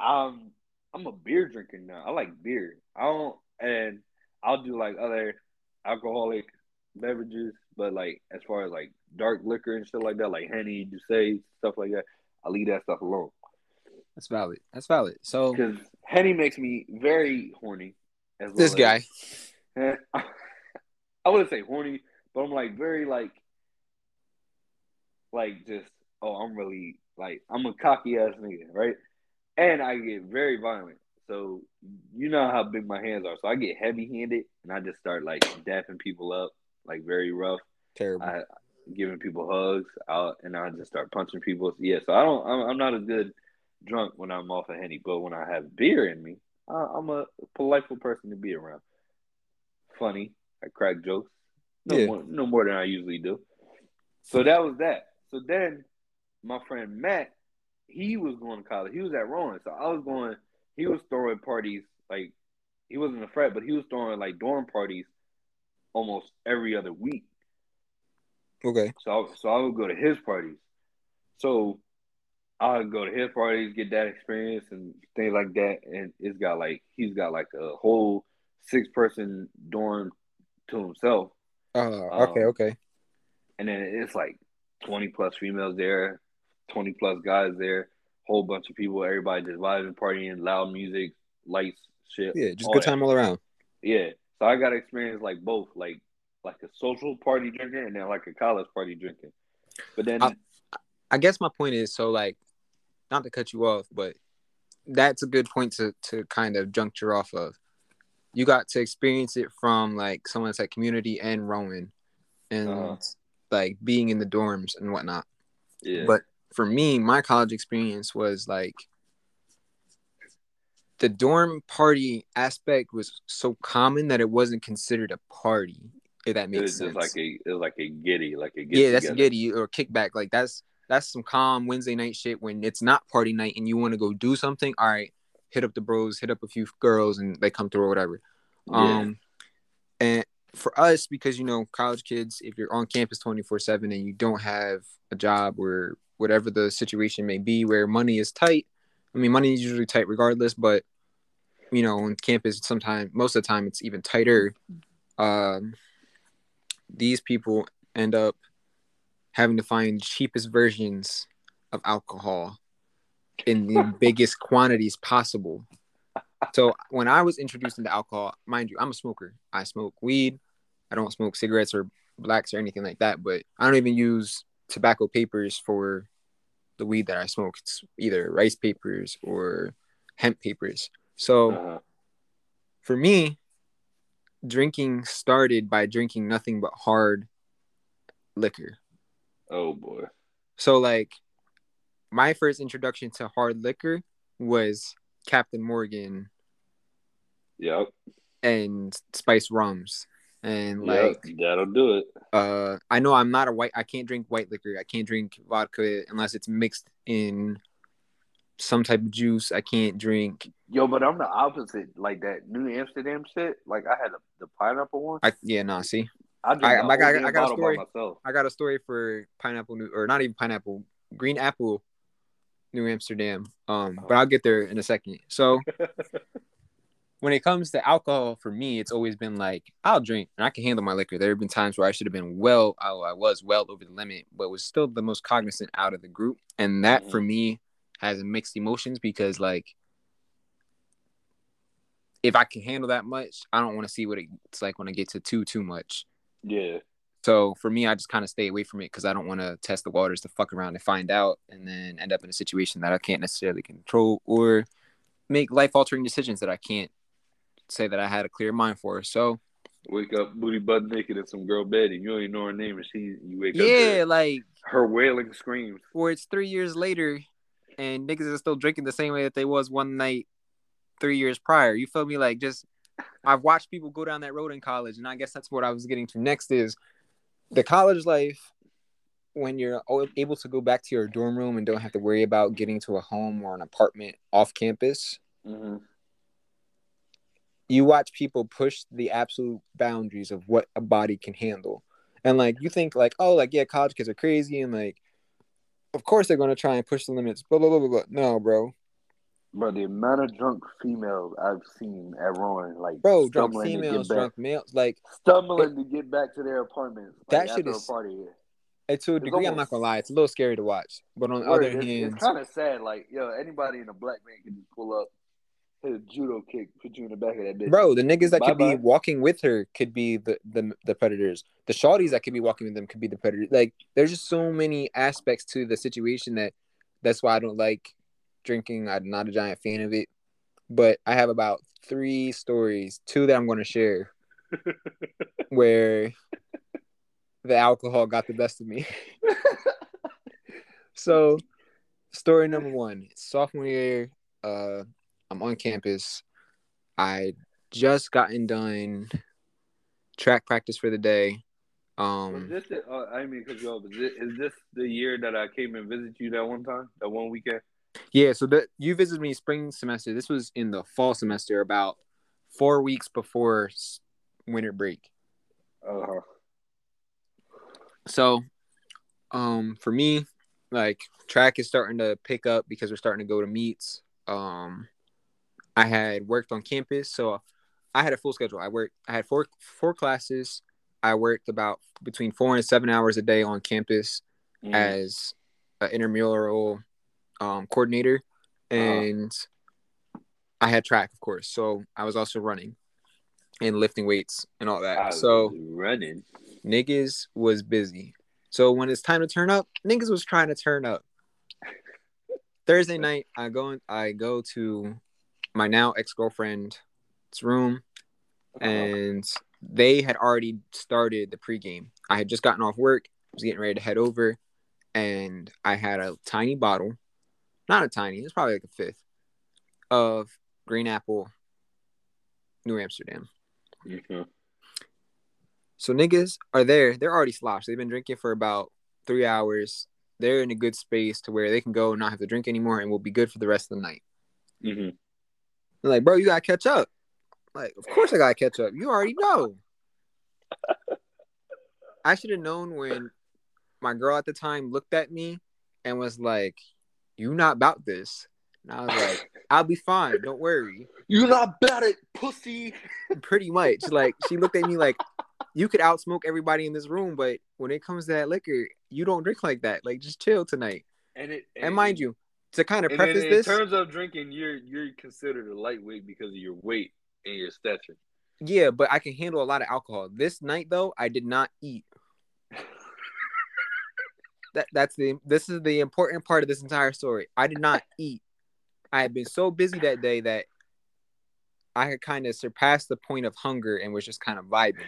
I'm I'm a beer drinker now. I like beer. I don't and I'll do like other alcoholic beverages, but like as far as like dark liquor and shit like that, like Henny, D'ussé, stuff like that, I leave that stuff alone. That's valid. That's valid. So Because Henny makes me very horny. As well this as- guy, [LAUGHS] I wouldn't say horny, but I'm like very like, like just oh, I'm really like I'm a cocky ass nigga, right? And I get very violent. So you know how big my hands are. So I get heavy handed and I just start like dapping people up, like very rough. terrible. I giving people hugs out, and I just start punching people. Yeah, so I don't. I'm, I'm not a good drunk when I'm off of henny, but when I have beer in me, I, I'm a politeful person to be around. Funny, I crack jokes. No Yeah. more, no more than I usually do. So that was that. So then, my friend Matt, he was going to college. He was at Rowan, so I was going. He was throwing parties like he wasn't a frat, but he was throwing like dorm parties almost every other week. okay. So I, so I would go to his parties. So I would go to his parties, get that experience and things like that. And it's got like he's got like a whole six person dorm to himself. Uh, okay. Um, Okay. And then it's like twenty plus females there, twenty plus guys there, whole bunch of people, everybody just vibing, partying, loud music, lights, shit. Yeah, just good that. time all around. Yeah. So I got to experience like both, like like a social party drinker and then like a college party drinking. But then I- I guess my point is so like, not to cut you off, but that's a good point to to kind of juncture off of. You got to experience it from like someone that's at community and Rowan, and Uh-huh. like being in the dorms and whatnot. yeah. But for me, my college experience was like the dorm party aspect was so common that it wasn't considered a party. If that It makes was sense. just like a it was like a giddy, like a get yeah, that's a giddy or kickback. Like that's that's some calm Wednesday night shit when it's not party night and you want to go do something. All right, hit up the bros, hit up a few girls, and they come through or whatever. Yeah. Um, and for us, because you know, college kids, if you're on campus twenty four seven and you don't have a job or whatever the situation may be, where money is tight. I mean, money is usually tight regardless, but you know, on campus, sometimes most of the time, it's even tighter. Um, these people end up having to find cheapest versions of alcohol in the [LAUGHS] biggest quantities possible. So when I was introduced into alcohol, mind you, I'm a smoker. I smoke weed. I don't smoke cigarettes or blacks or anything like that. But I don't even use tobacco papers for the weed that I smoke. It's either rice papers or hemp papers. So Uh-huh. for me, drinking started by drinking nothing but hard liquor. Oh boy. So like my first introduction to hard liquor was Captain Morgan Yep. and Spice Rums. And Yep. like That'll do it. uh I know I'm not a white I can't drink white liquor. I can't drink vodka unless it's mixed in some type of juice. I can't drink Yo, but I'm the opposite. Like that New Amsterdam shit. Like I had a, the pineapple one. I yeah, nah, see. I drink I- the I got- I got a story. I got a story for pineapple new or not even pineapple, green apple New Amsterdam. Um, but I'll get there in a second. So [LAUGHS] when it comes to alcohol, for me, it's always been like I'll drink and I can handle my liquor. There have been times where I should have been well, I, I was well over the limit, but was still the most cognizant out of the group. And that for mm. me has mixed emotions because like if I can handle that much, I don't want to see what it's like when I get to too too much. Yeah. So for me, I just kind of stay away from it because I don't want to test the waters to fuck around and find out and then end up in a situation that I can't necessarily control or make life altering decisions that I can't say that I had a clear mind for. Her. So Wake up, booty butt naked in some girl bed, and you don't even know her name, and she you wake up. yeah, like her wailing screams. or it's three years later and niggas are still drinking the same way that they was one night three years prior. You feel me? Like just I've watched people go down that road in college, and I guess that's what I was getting to next is the college life when you're able to go back to your dorm room and don't have to worry about getting to a home or an apartment off campus. Mm-hmm. You watch people push the absolute boundaries of what a body can handle. And like you think like, oh, like yeah, college kids are crazy and like of course they're gonna try and push the limits. Blah blah blah blah. blah. No, bro. Bro, the amount of drunk females I've seen at Rowan, like Bro, drunk stumbling to get females, back- drunk males, like stumbling to get back to their apartments. Like, That shit is- a party. and to a degree, I'm not gonna lie, it's a little scary to watch. But on the other it's, hand, it's kind of sad. Like, yo, anybody in a black man can just pull up, hit a judo kick, put you in the back of that bitch. bro, the niggas that could be Bye-bye. walking with her could be the, the the predators. The shawties that could be walking with them could be the predators. Like, there's just so many aspects to the situation that that's why I don't like drinking. I'm not a giant fan of it. But I have about three stories, two that I'm going to share, [LAUGHS] where the alcohol got the best of me. [LAUGHS] so, story number one: sophomore year, uh, I'm on campus. I just gotten done track practice for the day. Was Um, this the, uh, I mean, because yo, is this, is this the year that I came and visited you that one time, that one weekend? yeah. So the you visited me spring semester. This was in the fall semester, about four weeks before winter break. Uh huh. So, um, for me, like track is starting to pick up because we're starting to go to meets. Um, I had worked on campus, so I had a full schedule. I worked. I had four four classes. I worked about between four and seven hours a day on campus Mm. as an intramural um, coordinator, and I had track, of course. So I was also running and lifting weights and all that. So running. niggas was busy. So when it's time to turn up, niggas was trying to turn up. [LAUGHS] Thursday night, I go I go to my now ex girlfriend's room, and they had already started the pregame. I had just gotten off work, was getting ready to head over, and I had a tiny bottle, not a tiny, it's probably like a fifth, of green apple, New Amsterdam. Mhm. So niggas are there. They're already sloshed. They've been drinking for about three hours. They're in a good space to where they can go and not have to drink anymore and will be good for the rest of the night. Mhm. They're like, bro, you gotta catch up. Like, of course I gotta catch up. You already know. I should have known when my girl at the time looked at me and was like, "You not about this?" And I was like, [LAUGHS] "I'll be fine. Don't worry." You not about it, pussy. [LAUGHS] Pretty much. Like she looked at me like, "You could outsmoke everybody in this room, but when it comes to that liquor, you don't drink like that. Like just chill tonight." And it And mind you, to kind of preface in this, In terms of drinking, you're you're considered a lightweight because of your weight and your stature. yeah, but I can handle a lot of alcohol. This night though, I did not eat. that that's the this is the important part of this entire story. I did not [LAUGHS] eat. I had been so busy that day that I had kind of surpassed the point of hunger and was just kind of vibing.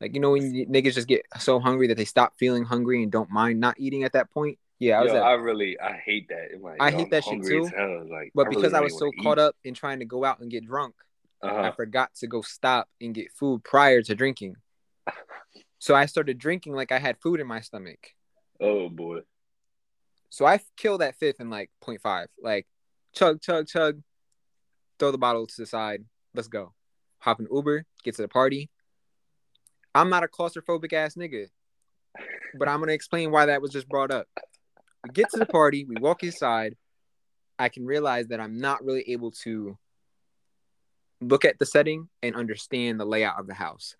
Like you know when you, niggas just get so hungry that they stop feeling hungry and don't mind not eating at that point. Yeah, I was Yo, at, I really I hate that. Like, I yo, hate I'm that shit too. Like, but because I was so caught up, up in trying to go out and get drunk, I uh-huh. forgot to go stop and get food prior to drinking. So I started drinking like I had food in my stomach. oh boy, So I killed that fifth in like 0.5. Like chug, chug, chug, throw the bottle to the side. Let's go. Hop in Uber, get to the party. I'm not a claustrophobic ass nigga, but I'm gonna explain why that was just brought up. We get to the party, we walk inside. I can realize that I'm not really able to look at the setting and understand the layout of the house.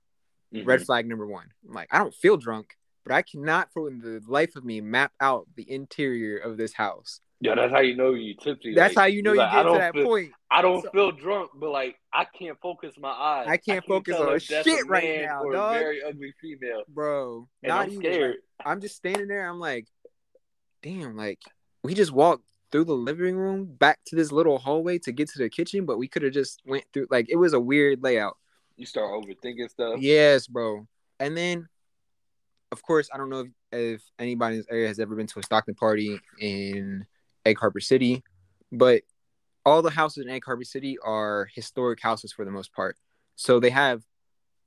Mhm. Red flag number one. I'm like, I don't feel drunk, but I cannot, for the life of me, map out the interior of this house. Yeah, that's how you know you tipsy. That's like, how you know you're like, get to that feel, point. I don't So- feel drunk, but like I can't focus my eyes. I can't focus tell on if that's shit right now, or dog. A very ugly female, Bro, and not I'm even. scared. like, I'm just standing there. I'm like, damn, like we just walked through the living room back to this little hallway to get to the kitchen, but we could have just went through. Like it was a weird layout. You start overthinking stuff. Yes, bro. And then, of course, I don't know if, if anybody in this area has ever been to a Stockton party in Egg Harbor City, but all the houses in Egg Harbor City are historic houses for the most part. So they have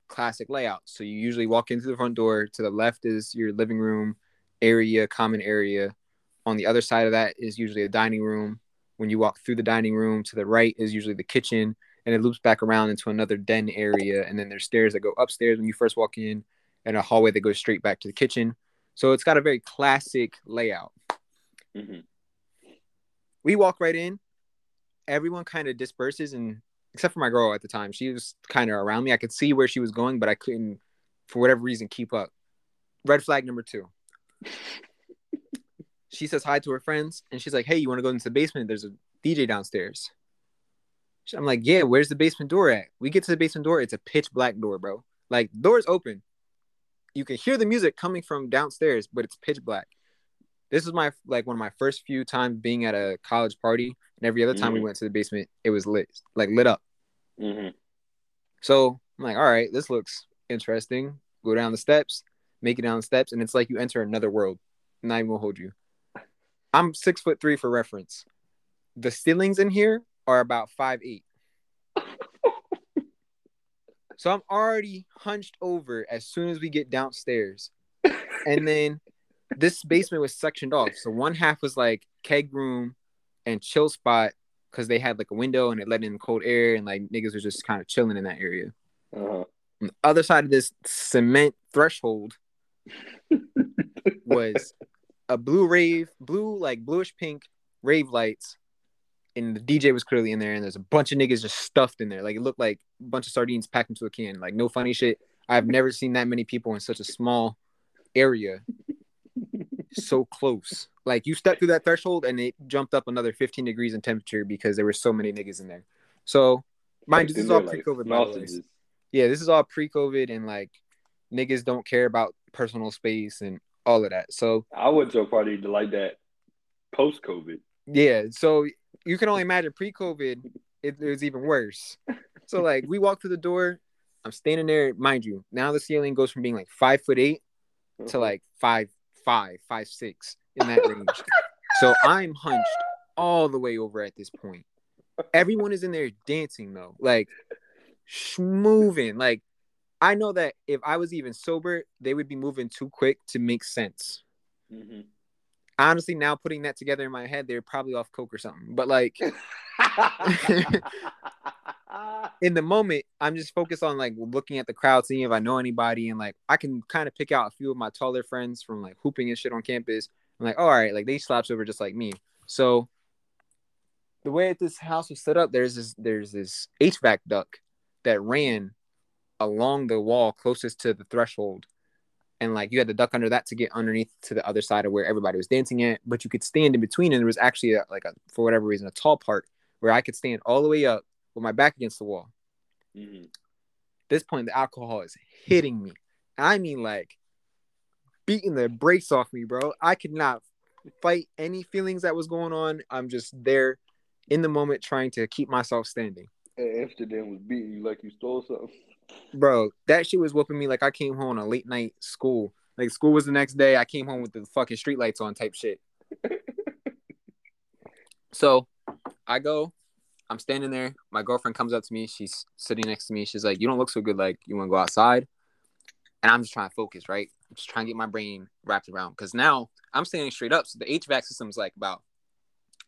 classic layouts. So you usually walk into the front door. To the left is your living room area, common area. On the other side of that is usually a dining room. When you walk through the dining room, to the right is usually the kitchen and it loops back around into another den area and then there's stairs that go upstairs when you first walk in and a hallway that goes straight back to the kitchen. So it's got a very classic layout. Mhm. we walk right in. Everyone kind of disperses and except for my girl at the time she was kind of around me. I could see where she was going but i couldn't for whatever reason keep up. Red flag number two [LAUGHS] she says hi to her friends and she's like hey you want to go into the basement there's a dj downstairs I'm like, yeah, where's the basement door at? We get to the basement door, it's a pitch black door, bro. Like, door's open. You can hear the music coming from downstairs, but it's pitch black. This was my like one of my first few times being at a college party, and every other time we Mhm. went to the basement, it was lit, like lit up. Mhm. So I'm like, all right, this looks interesting. Go down the steps, make it down the steps, and it's like you enter another world. Not even gonna hold you. I'm six foot three for reference. The ceilings in here are about five eight. so I'm already hunched over as soon as we get downstairs. And then this basement was sectioned off. So one half was like keg room and chill spot because they had like a window and it let in cold air and like niggas were just kind of chilling in that area. Uh-huh. On the other side of this cement threshold [LAUGHS] was a blue rave, blue like bluish pink rave lights, and the DJ was clearly in there, and there's a bunch of niggas just stuffed in there. Like it looked like a bunch of sardines packed into a can. Like no funny shit. I've never seen that many people in such a small area. [LAUGHS] so close. Like you stepped through that threshold and it jumped up another 15 degrees in temperature because there were so many niggas in there. So mind you, this is all pre-COVID. by the way. sausages. Yeah, this is all pre-COVID and like niggas don't care about personal space and all of that. So I went to a party like that post COVID. yeah, so you can only imagine pre-COVID, it, it was even worse. So like we walk through the door, I'm standing there, mind you. Now the ceiling goes from being like five foot eight to uh-huh. like five, five, five, six in that range. so I'm hunched all the way over at this point. Everyone is in there dancing though, like moving. Like I know that if I was even sober, they would be moving too quick to make sense. Mhm. Honestly, now putting that together in my head, they're probably off coke or something. But like [LAUGHS] in the moment, I'm just focused on like looking at the crowd, seeing if I know anybody, and like I can kind of pick out a few of my taller friends from like hooping and shit on campus. I'm like, oh, all right, like they slaps over just like me. So the way that this house was set up, there's this there's this HVAC duct that ran along the wall closest to the threshold. And like you had to duck under that to get underneath to the other side of where everybody was dancing at, but you could stand in between, and there was actually a, like a for whatever reason a tall part where I could stand all the way up with my back against the wall. Mhm. this point the alcohol is hitting me. I mean like beating the brakes off me, bro. I could not fight any feelings that was going on. I'm just there in the moment trying to keep myself standing. And Amsterdam was beating you like you stole something. Bro, that shit was whooping me like I came home on a late night school. Like school was the next day. I came home with the fucking streetlights on type shit. [LAUGHS] so I go, I'm standing there. My girlfriend comes up to me. She's sitting next to me. She's like, You don't look so good. Like, you want to go outside? And I'm just trying to focus, right? I'm just trying to get my brain wrapped around because now I'm standing straight up. So the HVAC system is like about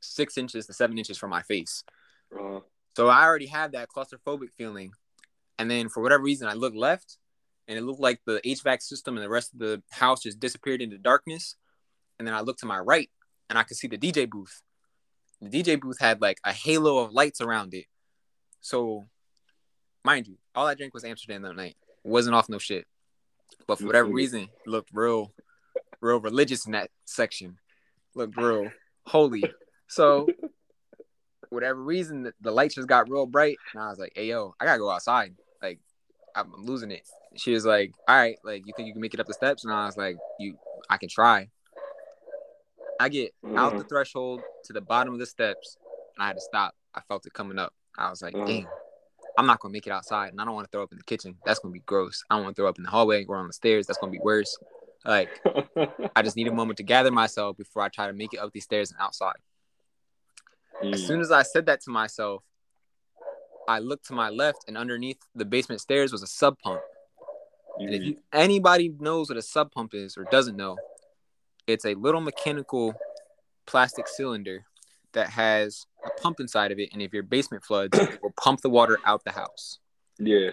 six inches to seven inches from my face. Uh, So I already have that claustrophobic feeling. And then for whatever reason, I looked left and it looked like the HVAC system and the rest of the house just disappeared into darkness. And then I looked to my right and I could see the DJ booth. The DJ booth had like a halo of lights around it. So, mind you, all I drank was Amsterdam that night. Wasn't off no shit. But for whatever reason, looked real, real religious in that section. Looked real holy. So, whatever reason, the, the lights just got real bright, and I was like, "Hey, yo, I gotta go outside. Like, I'm losing it." She was like, "All right, like, you think you can make it up the steps?" And I was like, "You, I can try." I get out the threshold to the bottom of the steps, and I had to stop. I felt it coming up. I was like, Mhm. "Damn." I'm not gonna make it outside, and I don't want to throw up in the kitchen. That's gonna be gross. I don't want to throw up in the hallway or on the stairs. That's gonna be worse. Like, [LAUGHS] I just need a moment to gather myself before I try to make it up these stairs and outside. As mm. soon as I said that to myself, I looked to my left, and underneath the basement stairs was a sub pump. And if you, anybody knows what a sub pump is or doesn't know, it's a little mechanical plastic cylinder that has a pump inside of it. And if your basement floods, it will pump the water out the house. yeah.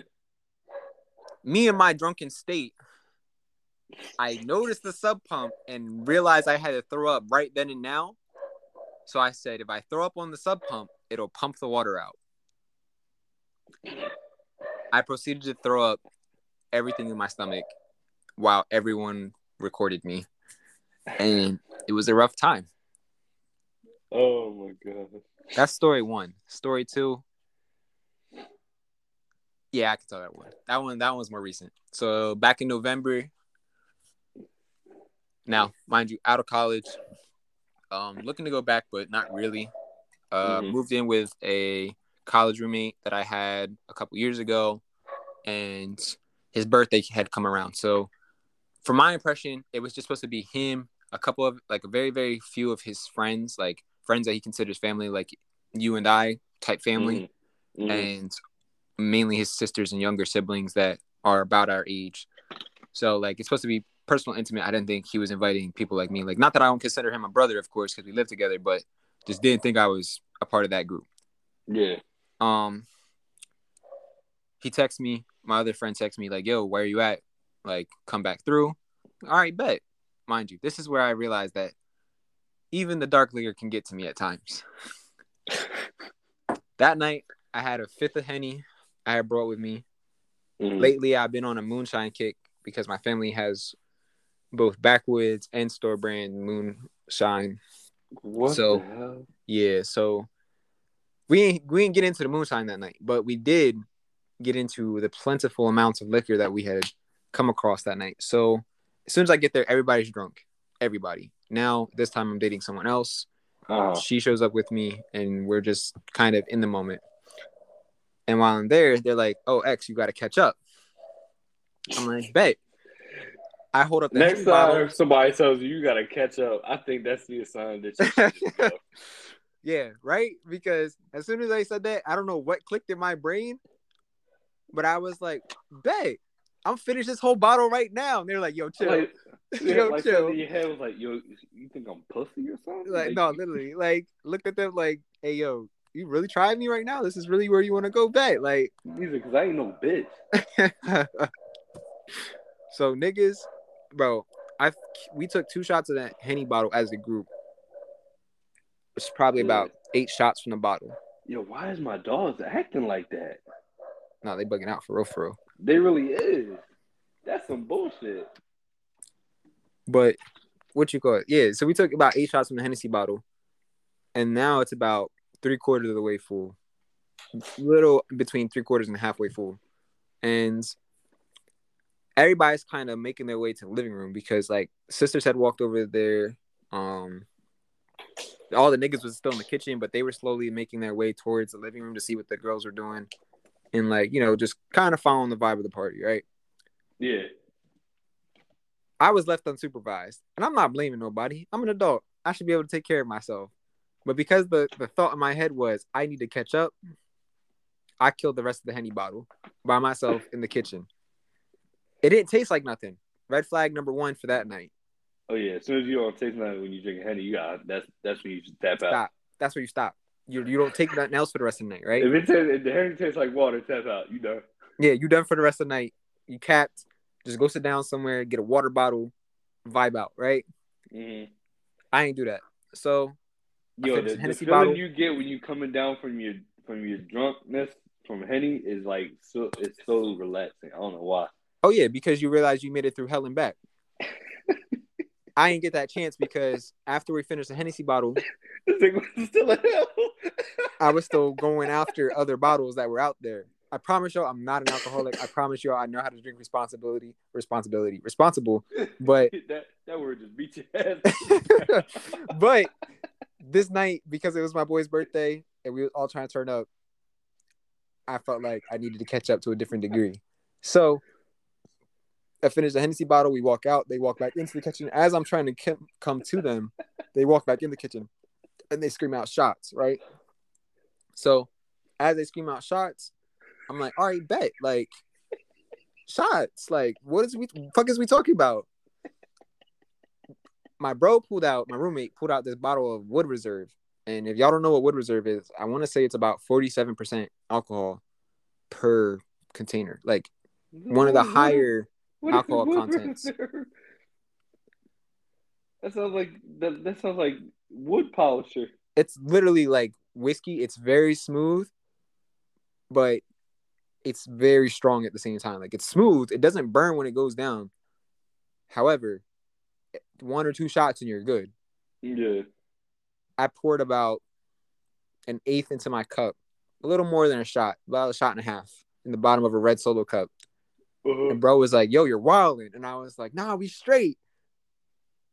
Me in my drunken state, I noticed the sub pump and realized I had to throw up right then and now. So I said, if I throw up on the sub pump, it'll pump the water out. I proceeded to throw up everything in my stomach while everyone recorded me. And it was a rough time. Oh my god. That's story one. Story two. Yeah, I can tell that one. That one that one's more recent. So back in November. Now, mind you, out of college. Um, looking to go back, but not really. Uh, Mhm. moved in with a college roommate that I had a couple years ago, and his birthday had come around. So, from my impression, it was just supposed to be him, a couple of like a very very few of his friends, like friends that he considers family, like you and I type family, Mhm. and mainly his sisters and younger siblings that are about our age. So like it's supposed to be personal, intimate. I didn't think he was inviting people like me. Like not that I don't consider him a brother, of course, because we live together, but just didn't think I was a part of that group. Yeah. Um, he texts me. My other friend texts me like, "Yo, where are you at? Like, come back through." All right, bet. Mind you, this is where I realized that even the dark liquor can get to me at times. [LAUGHS] that night, I had a fifth of henny. I had brought with me. Mhm. Lately, I've been on a moonshine kick because my family has both backwoods and store brand moonshine. What So-? Yeah, so we ain't we didn't get into the moonshine that night, but we did get into the plentiful amounts of liquor that we had come across that night. So as soon as I get there, everybody's drunk. Everybody. Now this time I'm dating someone else. Uh-huh. She shows up with me and we're just kind of in the moment. And while I'm there, they're like, "Oh, X, you got to catch up." I'm like, "Bet." I hold up Next Henny bottle. time somebody tells you you gotta catch up, I think that's the sign that you should just [LAUGHS] go. Yeah, right? Because as soon as I said that, I don't know what clicked in my brain, but I was like, "Bet, I'm finish this whole bottle right now." And they're like, "Yo, chill." Like, [LAUGHS] yeah, Yo, like chill. your head was like, yo, you think I'm pussy or something? Like, no, literally, like, look at them like, "Hey, yo, you really trying me right now? This is really where you want to go back. Like, He's like, cause I ain't no bitch. [LAUGHS] so niggas, bro, I we took two shots of that henny bottle as a group. It's probably about eight shots from the bottle. Yo, why is my dogs acting like that? No, they bugging out for real, for real. They really is. That's some bullshit. But what you call it? Yeah. So we took about eight shots from the Hennessy bottle, and now it's about three quarters of the way full, little between three quarters and halfway full, and everybody's kind of making their way to the living room because like sisters had walked over there. Um, all the niggas was still in the kitchen, but they were slowly making their way towards the living room to see what the girls were doing, and like you know just kind of following the vibe of the party, right? Yeah. I was left unsupervised, and I'm not blaming nobody. I'm an adult. I should be able to take care of myself. But because the the thought in my head was I need to catch up, I killed the rest of the henny bottle by myself in the kitchen. It didn't taste like nothing. Red flag number one for that night. Oh yeah. As soon as you don't taste nothing when you drink henny, you got that's that's when you tap out. Stop. That's where you stop. You you don't take nothing else for the rest of the night, right? If it tastes, if the henny tastes like water, tap out. You done. Yeah, you done for the rest of the night. You capped. Just go sit down somewhere, get a water bottle, vibe out, right? Mm-hmm. I ain't do that. So Yo, the the feeling bottle. you get when you coming down from your from your drunkenness from henny is like so it's so relaxing. I don't know why. Oh yeah, because you realize you made it through hell and back. [LAUGHS] I didn't get that chance because after we finished the Hennessy bottle, This thing was [LAUGHS] still. I was still going after other bottles that were out there. I promise y'all, I'm not an alcoholic. I promise y'all, I know how to drink responsibility, responsibility, responsible. [LAUGHS] But that that word just beat your ass. but this night, because it was my boy's birthday and we were all trying to turn up, I felt like I needed to catch up to a different degree. So I finished the Hennessy bottle. We walk out. They walk back into the kitchen. As I'm trying to ke- come to them, they walk back in the kitchen and they scream out shots, right? So as they scream out shots, I'm like, all right, bet. Like, shots. Like, what is we fuck is we talking about? my bro pulled out, my roommate pulled out this bottle of Wood Reserve. And if y'all don't know what Wood Reserve is, I want to say it's about 47% alcohol per container. Like one of the higher What alcohol contents. reserve? That sounds like that. That sounds like wood polisher. it's literally like whiskey. It's very smooth, but it's very strong at the same time. Like it's smooth. It doesn't burn when it goes down. However, one or two shots and you're good. Yeah. I poured about an eighth into my cup, a little more than a shot, about a shot and a half in the bottom of a red solo cup. Uh-huh. And bro was like, "Yo, you're wilding," and I was like, "Nah, we straight.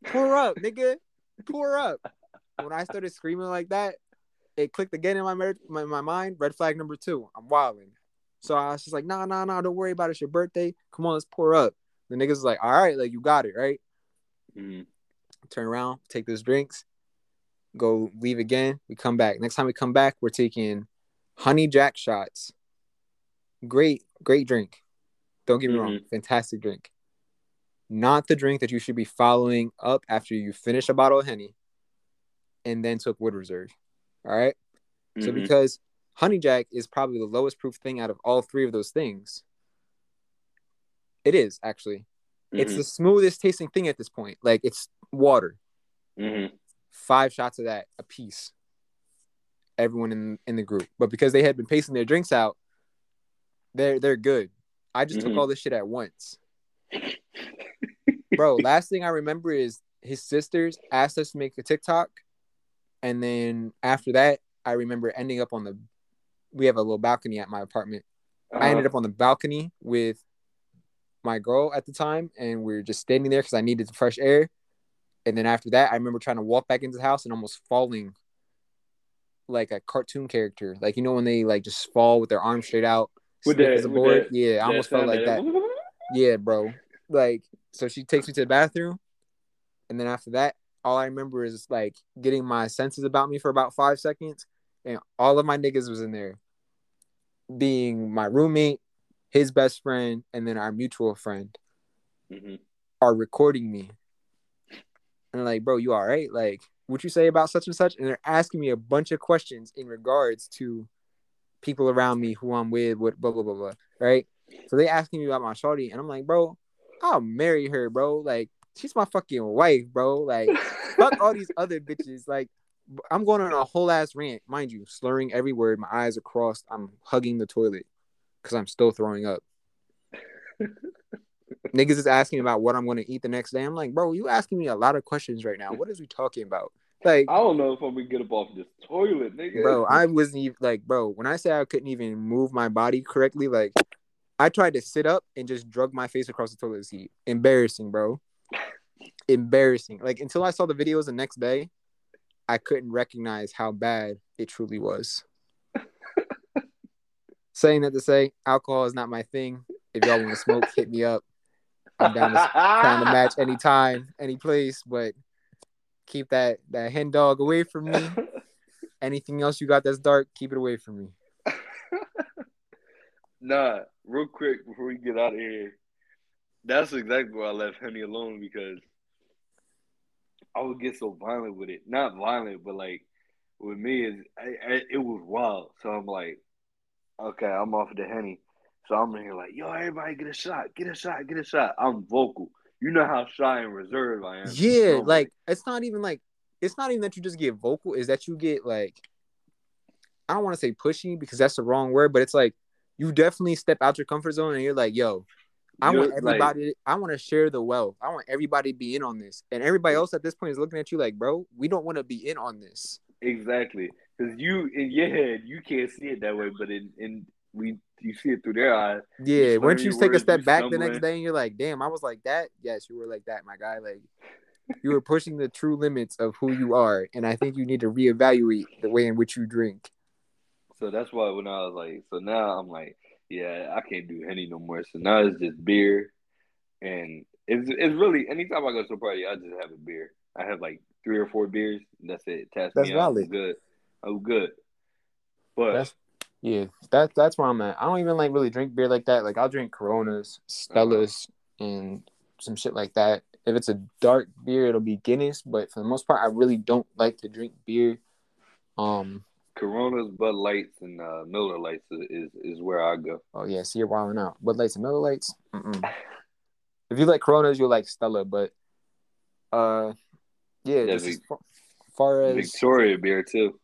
Pour up, nigga, pour up." When I started screaming like that, it clicked again in my mer- my, my mind. Red flag number two. I'm wilding. So I was just like, "Nah, nah, nah. Don't worry about it. It's your birthday. Come on, let's pour up." The niggas was like, "All right, like you got it, right?" Mhm. turn around, take those drinks, go leave again. We come back. Next time we come back, we're taking honey jack shots. Great, great drink. Don't get me wrong, fantastic drink. Not the drink that you should be following up after you finish a bottle of henny and then took wood reserve. All right? So Mhm. because honey jack is probably the lowest proof thing out of all three of those things. It is actually. It's Mhm. the smoothest tasting thing at this point. Like it's water. Mhm. Five shots of that a piece. Everyone in in the group, but because they had been pacing their drinks out, they're they're good. I just took Mhm. all this shit at once, [LAUGHS] bro. last thing I remember is his sisters asked us to make a TikTok, and then after that, I remember ending up on the. We have a little balcony at my apartment. I ended up on the balcony with my girl at the time, and we were just standing there because I needed the fresh air. And then after that, I remember trying to walk back into the house and almost falling like a cartoon character. Like you know when they like just fall with their arms straight out, With that- a with board. that- yeah, I almost felt like that. Yeah, bro. Like so, she takes me to the bathroom, and then after that, all I remember is like getting my senses about me for about five seconds, and all of my niggas was in there, being my roommate, his best friend, and then our mutual friend Mhm. are recording me. And like, bro, you all right? Like, what you say about such and such? And they're asking me a bunch of questions in regards to people around me who I'm with, what blah blah blah blah. Right? So they asking me about my shorty, and I'm like, bro, I'll marry her, bro. Like, she's my fucking wife, bro. Like, fuck all these [LAUGHS] other bitches. Like, I'm going on a whole ass rant, mind you, slurring every word. My eyes are crossed. I'm hugging the toilet because I'm still throwing up. [LAUGHS] Niggas is asking about what I'm going to eat the next day. I'm like, bro, you asking me a lot of questions right now. What is we talking about? Like, I don't know if I'm gonna get up off this toilet, nigga. bro, I wasn't even like, bro. When I say I couldn't even move my body correctly, like, I tried to sit up and just drug my face across the toilet seat. Embarrassing, bro. [LAUGHS] Embarrassing. Like until I saw the videos the next day, I couldn't recognize how bad it truly was. [LAUGHS] Saying that to say, alcohol is not my thing. If y'all want to smoke, hit me up. I'm down to down to match anytime, any place, but keep that that hen dog away from me. [LAUGHS] Anything else you got that's dark, keep it away from me. [LAUGHS] Nah, real quick before we get out of here, that's exactly why I left Henny alone because I would get so violent with it. Not violent, but like with me, is I, I, it was wild. So I'm like, okay, I'm off of the Henny. So I'm in here like, yo, everybody get a shot, get a shot, get a shot. I'm vocal. You know how shy and reserved I am. Yeah, So, like it's not even like it's not even that you just get vocal, is that you get like I don't want to say pushy because that's the wrong word, but it's like you definitely step out your comfort zone and you're like, yo, I want like- everybody I want to share the wealth. I want everybody to be in on this. And everybody else at this point is looking at you like, bro, we don't want to be in on this. Exactly, because you in your head you can't see it that way, but in in we you see it through their eyes. Yeah, once you take a step back the next day and you're like, damn, I was like that. Yes, you were like that, my guy. Like you were pushing the true limits of who you are. And I think you need to reevaluate the way in which you drink. So that's why when I was like, so now I'm like, yeah, I can't do Henny no more. So now it's just beer, and it's it's really anytime I go to a party, I just have a beer. I have like three or four beers. And that's it. Test That's me out. I'm good. I'm good. But That's yeah, that that's where I'm at. I don't even like really drink beer like that. Like I'll drink Coronas, Stellas, and some shit like that. If it's a dark beer, it'll be Guinness. But for the most part, I really don't like to drink beer. Um. Coronas, Bud Lights, and uh, Miller Lights is is where I go. Oh yeah, see you're wilding out. Bud Lights and Miller Lights. If you like Coronas, you'll like Stella. But uh, yeah, Yeah, as far, far as Victoria beer too.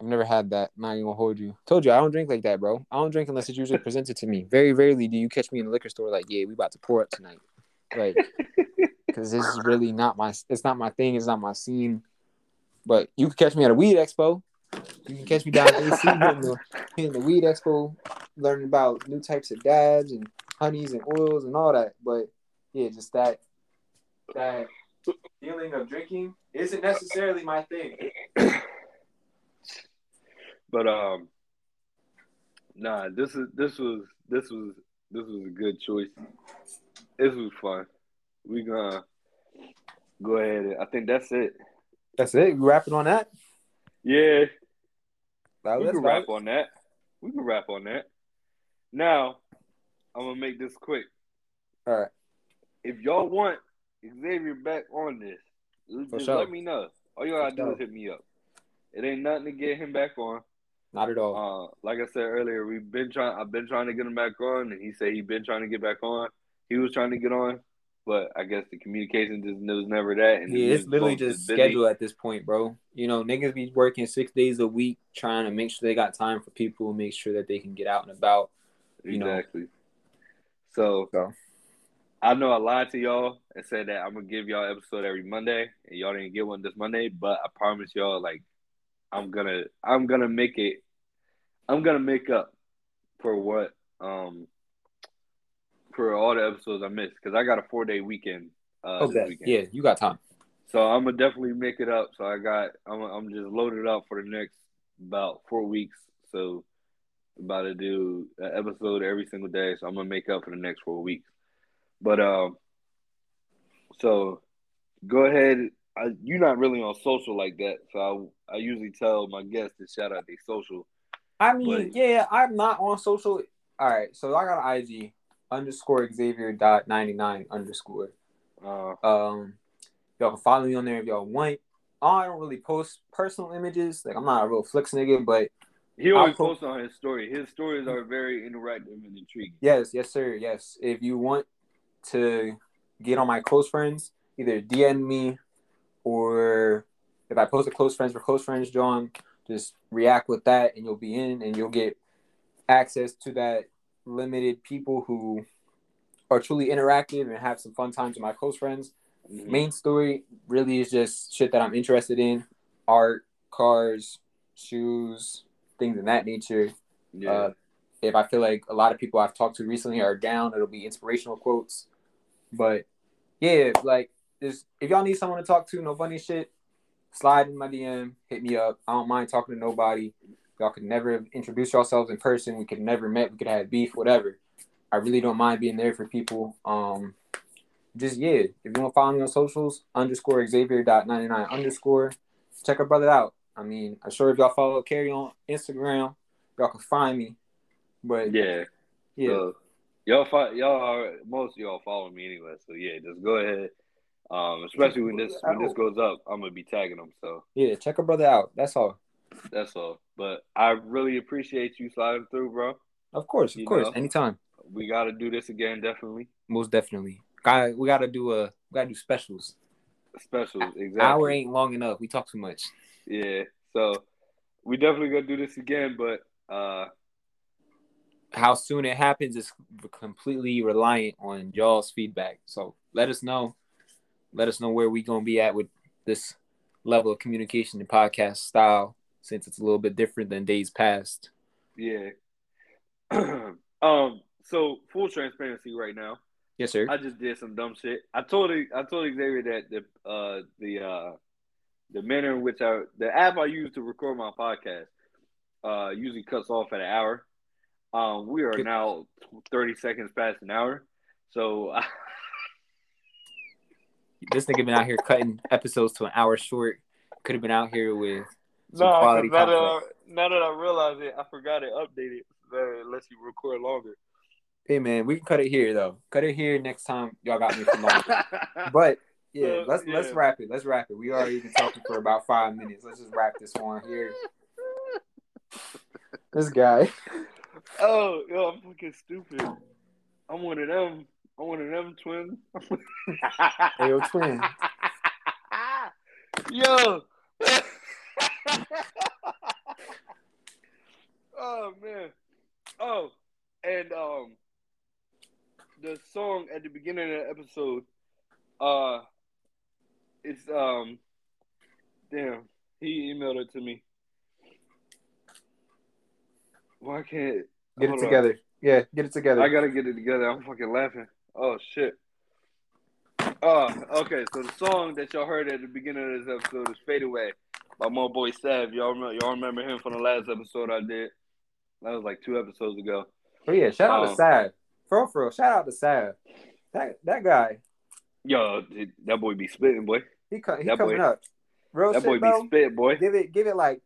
I've never had that. Not even gonna hold you. Told you I don't drink like that, bro. I don't drink unless it's usually presented to me. Very rarely do you catch me in the liquor store like, yeah, we about to pour up tonight, like, [LAUGHS] because this is really not my. It's not my thing. It's not my scene. But you can catch me at a weed expo. You can catch me down in AC hitting the, [LAUGHS] hitting the weed expo, learning about new types of dabs and honeys and oils and all that. But yeah, just that that feeling of drinking isn't necessarily my thing. [COUGHS] But um, nah, this is this was this was this was a good choice. This was fun. We gonna go ahead. And, I think that's it. That's it. We wrapping on that. Yeah, That we can wrap on that. We can wrap on that. Now, I'm gonna make this quick. All right. If y'all want Xavier back on this, For just sure. let me know. All you gotta For do sure. is hit me up. It ain't nothing to get him back on. Not at all. Uh, like I said earlier, we've been trying. I've been trying to get him back on, and he said he'd been trying to get back on. He was trying to get on, but I guess the communication just was never that. And yeah, it's literally just schedule at this point, bro. You know, niggas be working six days a week trying to make sure they got time for people, make sure that they can get out and about. you know. Exactly. So, So. I know I lied to y'all and said that I'm gonna give y'all episode every Monday, and y'all didn't get one this Monday. But I promise y'all, like, I'm gonna I'm gonna make it. I'm gonna make up for what um for all the episodes I missed because I got a four day weekend. Uh, Okay. weekend. Yeah, you got time. So I'm gonna definitely make it up. So I got I'm I'm just loaded up for the next about four weeks. So about to do an episode every single day. So I'm gonna make up for the next four weeks. But um, so go ahead. I, you're not really on social like that, so I I usually tell my guests to shout out their social. I mean, But- yeah, I'm not on social. All right, so I got an IG underscore Xavier dot ninety nine underscore. Uh, Um, y'all can follow me on there if y'all want. I don't really post personal images. Like I'm not a real flicks nigga, but he always posts on his story. His stories are very interactive and intriguing. Yes, yes, sir. Yes. If you want to get on my close friends, either DM me or if I post a close friends for close friends, John, just react with that and you'll be in and you'll get access to that limited people who are truly interactive and have some fun times with my close friends. Mhm. Main story really is just shit that I'm interested in art, cars, shoes, things of that nature. Yeah. Uh, if I feel like a lot of people I've talked to recently are down, it'll be inspirational quotes. But yeah, like just if y'all need someone to talk to, no funny shit, slide in my DM, hit me up. I don't mind talking to nobody. Y'all could never introduce yourselves in person. We could never met. We could have beef, whatever. I really don't mind being there for people. Um, just yeah, if you want to follow me on socials, underscore Xavier dot ninety nine underscore. Check our brother out. I mean, I'm sure if y'all follow Carrie on Instagram, y'all can find me. But yeah. yeah, y'all, fo- y'all are most of y'all follow me anyway. So yeah, just go ahead. Um, especially when this when this goes up, I'm gonna be tagging them. So yeah, check our brother out. That's all. that's all. But I really appreciate you sliding through, bro. Of course, of You course, know. anytime. We got to do this again, definitely. Most definitely. Guy, we gotta do a we gotta do specials. Special, exactly. Hour ain't long enough. We talk too much. Yeah. So we definitely gonna do this again, but uh, How soon it happens is completely reliant on y'all's feedback. So let us know. Let us know where we're gonna be at with this level of communication and podcast style, since it's a little bit different than days past. yeah. [CLEARS THROAT] um. So full transparency right now. Yes, sir. I just did some dumb shit. I told I told Xavier that the uh the uh the manner in which I the app I use to record my podcast uh usually cuts off at an hour. Um, we are now thirty seconds past an hour, so [LAUGHS] this nigga been out here cutting episodes to an hour short. Could have been out here with some no. quality Now that, I, content. now that I realize it, I forgot to update it. Uh, unless you record longer. Hey man, we can cut it here though. Cut it here next time y'all got me for long. [LAUGHS] But yeah, let's let's wrap it. Let's wrap it. We already been talking for about five minutes. Let's just wrap this one here. This guy. [LAUGHS] oh, yo, I'm fucking stupid. I'm one of them. One of them twins. Ayo twin. Yo. [LAUGHS] [LAUGHS] oh man. Oh, and um, the song at the beginning of the episode, uh, it's um, damn, he emailed it to me. Why can't Get it hold on. together. Yeah, get it together. I gotta get it together. I'm fucking laughing. Oh shit. Oh, okay. So the song that y'all heard at the beginning of this episode is "Fade Away" by my boy Sav. Y'all remember? Y'all remember him from the last episode I did? That was like two episodes ago. oh yeah, shout out to Um, Sav. For real, for real. Shout out to Sav. That that guy. Yo, that boy be spitting, boy. He co- he That coming boy- up. Real That shit, boy be bro. spit, boy. Give it give it like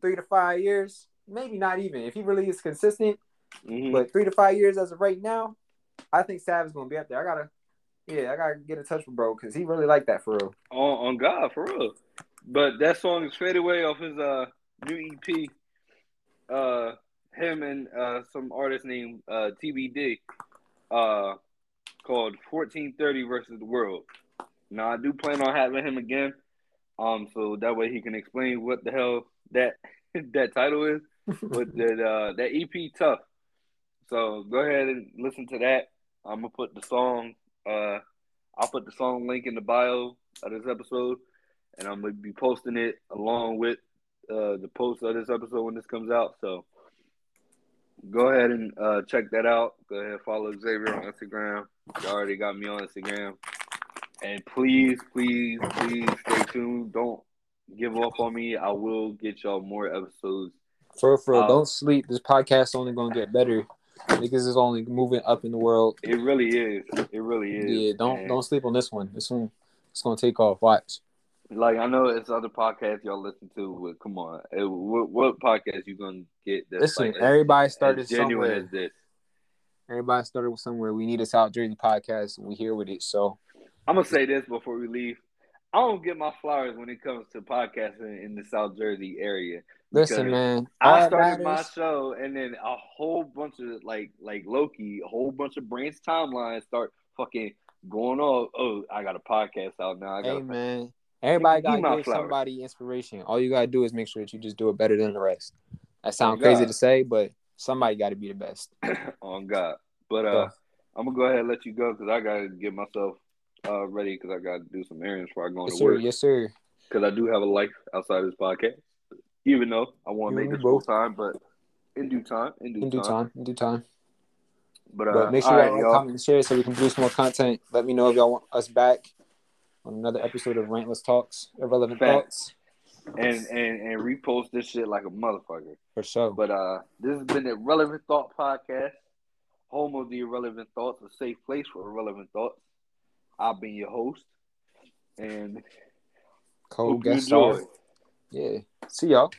three to five years. Maybe not even. If he really is consistent, Mhm. But three to five years as of right now, I think Sav is gonna be up there. I gotta, yeah, I gotta get in touch with bro because he really liked that for real. on on God for real. But that song is "Fade Away" off his uh new EP. Uh, him and uh some artist named uh TBD, uh, called "1430 versus the World." Now I do plan on having him again, um, so that way he can explain what the hell that [LAUGHS] that title is. [LAUGHS] But that uh that EP tough. So go ahead and listen to that. I'm gonna put the song. Uh, I'll put the song link in the bio of this episode, and I'm gonna be posting it along with uh, the post of this episode when this comes out. So go ahead and uh, check that out. Go ahead and follow Xavier on Instagram. You already got me on Instagram, and please, please, please stay tuned. Don't give up on me. I will get y'all more episodes. For real, for real. Uh, don't sleep. This podcast only gonna get better. Niggas is only moving up in the world. It really is. It really is. Yeah, don't And, don't sleep on this one. This one, it's gonna take off. Watch. like. I know it's other podcasts y'all listen to, but come on, Eh, what, what podcast you gonna get? That's Listen, like as- everybody as started genuine somewhere. as this. Everybody started with somewhere. We need a South Jersey podcast, and we here with it. So I'm gonna say this before we leave. I don't get my flowers when it comes to podcasting in the South Jersey area. listen, man. I started my show, and then a whole bunch of like like Loki, a whole bunch of branch timelines start fucking going on. Oh, I got a podcast out now. I got Hey man, everybody gotta my give flowers. somebody inspiration. All you gotta do is make sure that you just do it better than the rest. That sounds crazy God. to say, but somebody got to be the best. [COUGHS] on God. But uh, Yeah. I'm gonna go ahead and let you go because I gotta get myself uh ready because I gotta do some errands before I go Yes to sir. work. Yes sir. Because I do have a life outside of this podcast. Even though I want to make this full time, but in due time, in due, In due time. time. In due time. But uh, But make sure all y'all, right, y'all comment, and share so we can produce more content. Let me know if y'all want us back on another episode of Rantless Talks, Irrelevant Facts. Thoughts. and and and repost this shit like a motherfucker. For sure. But uh, this has been the Relevant Thought Podcast, home of the irrelevant thoughts, a safe place for irrelevant thoughts. I've been your host, and you guest Yeah. See y'all.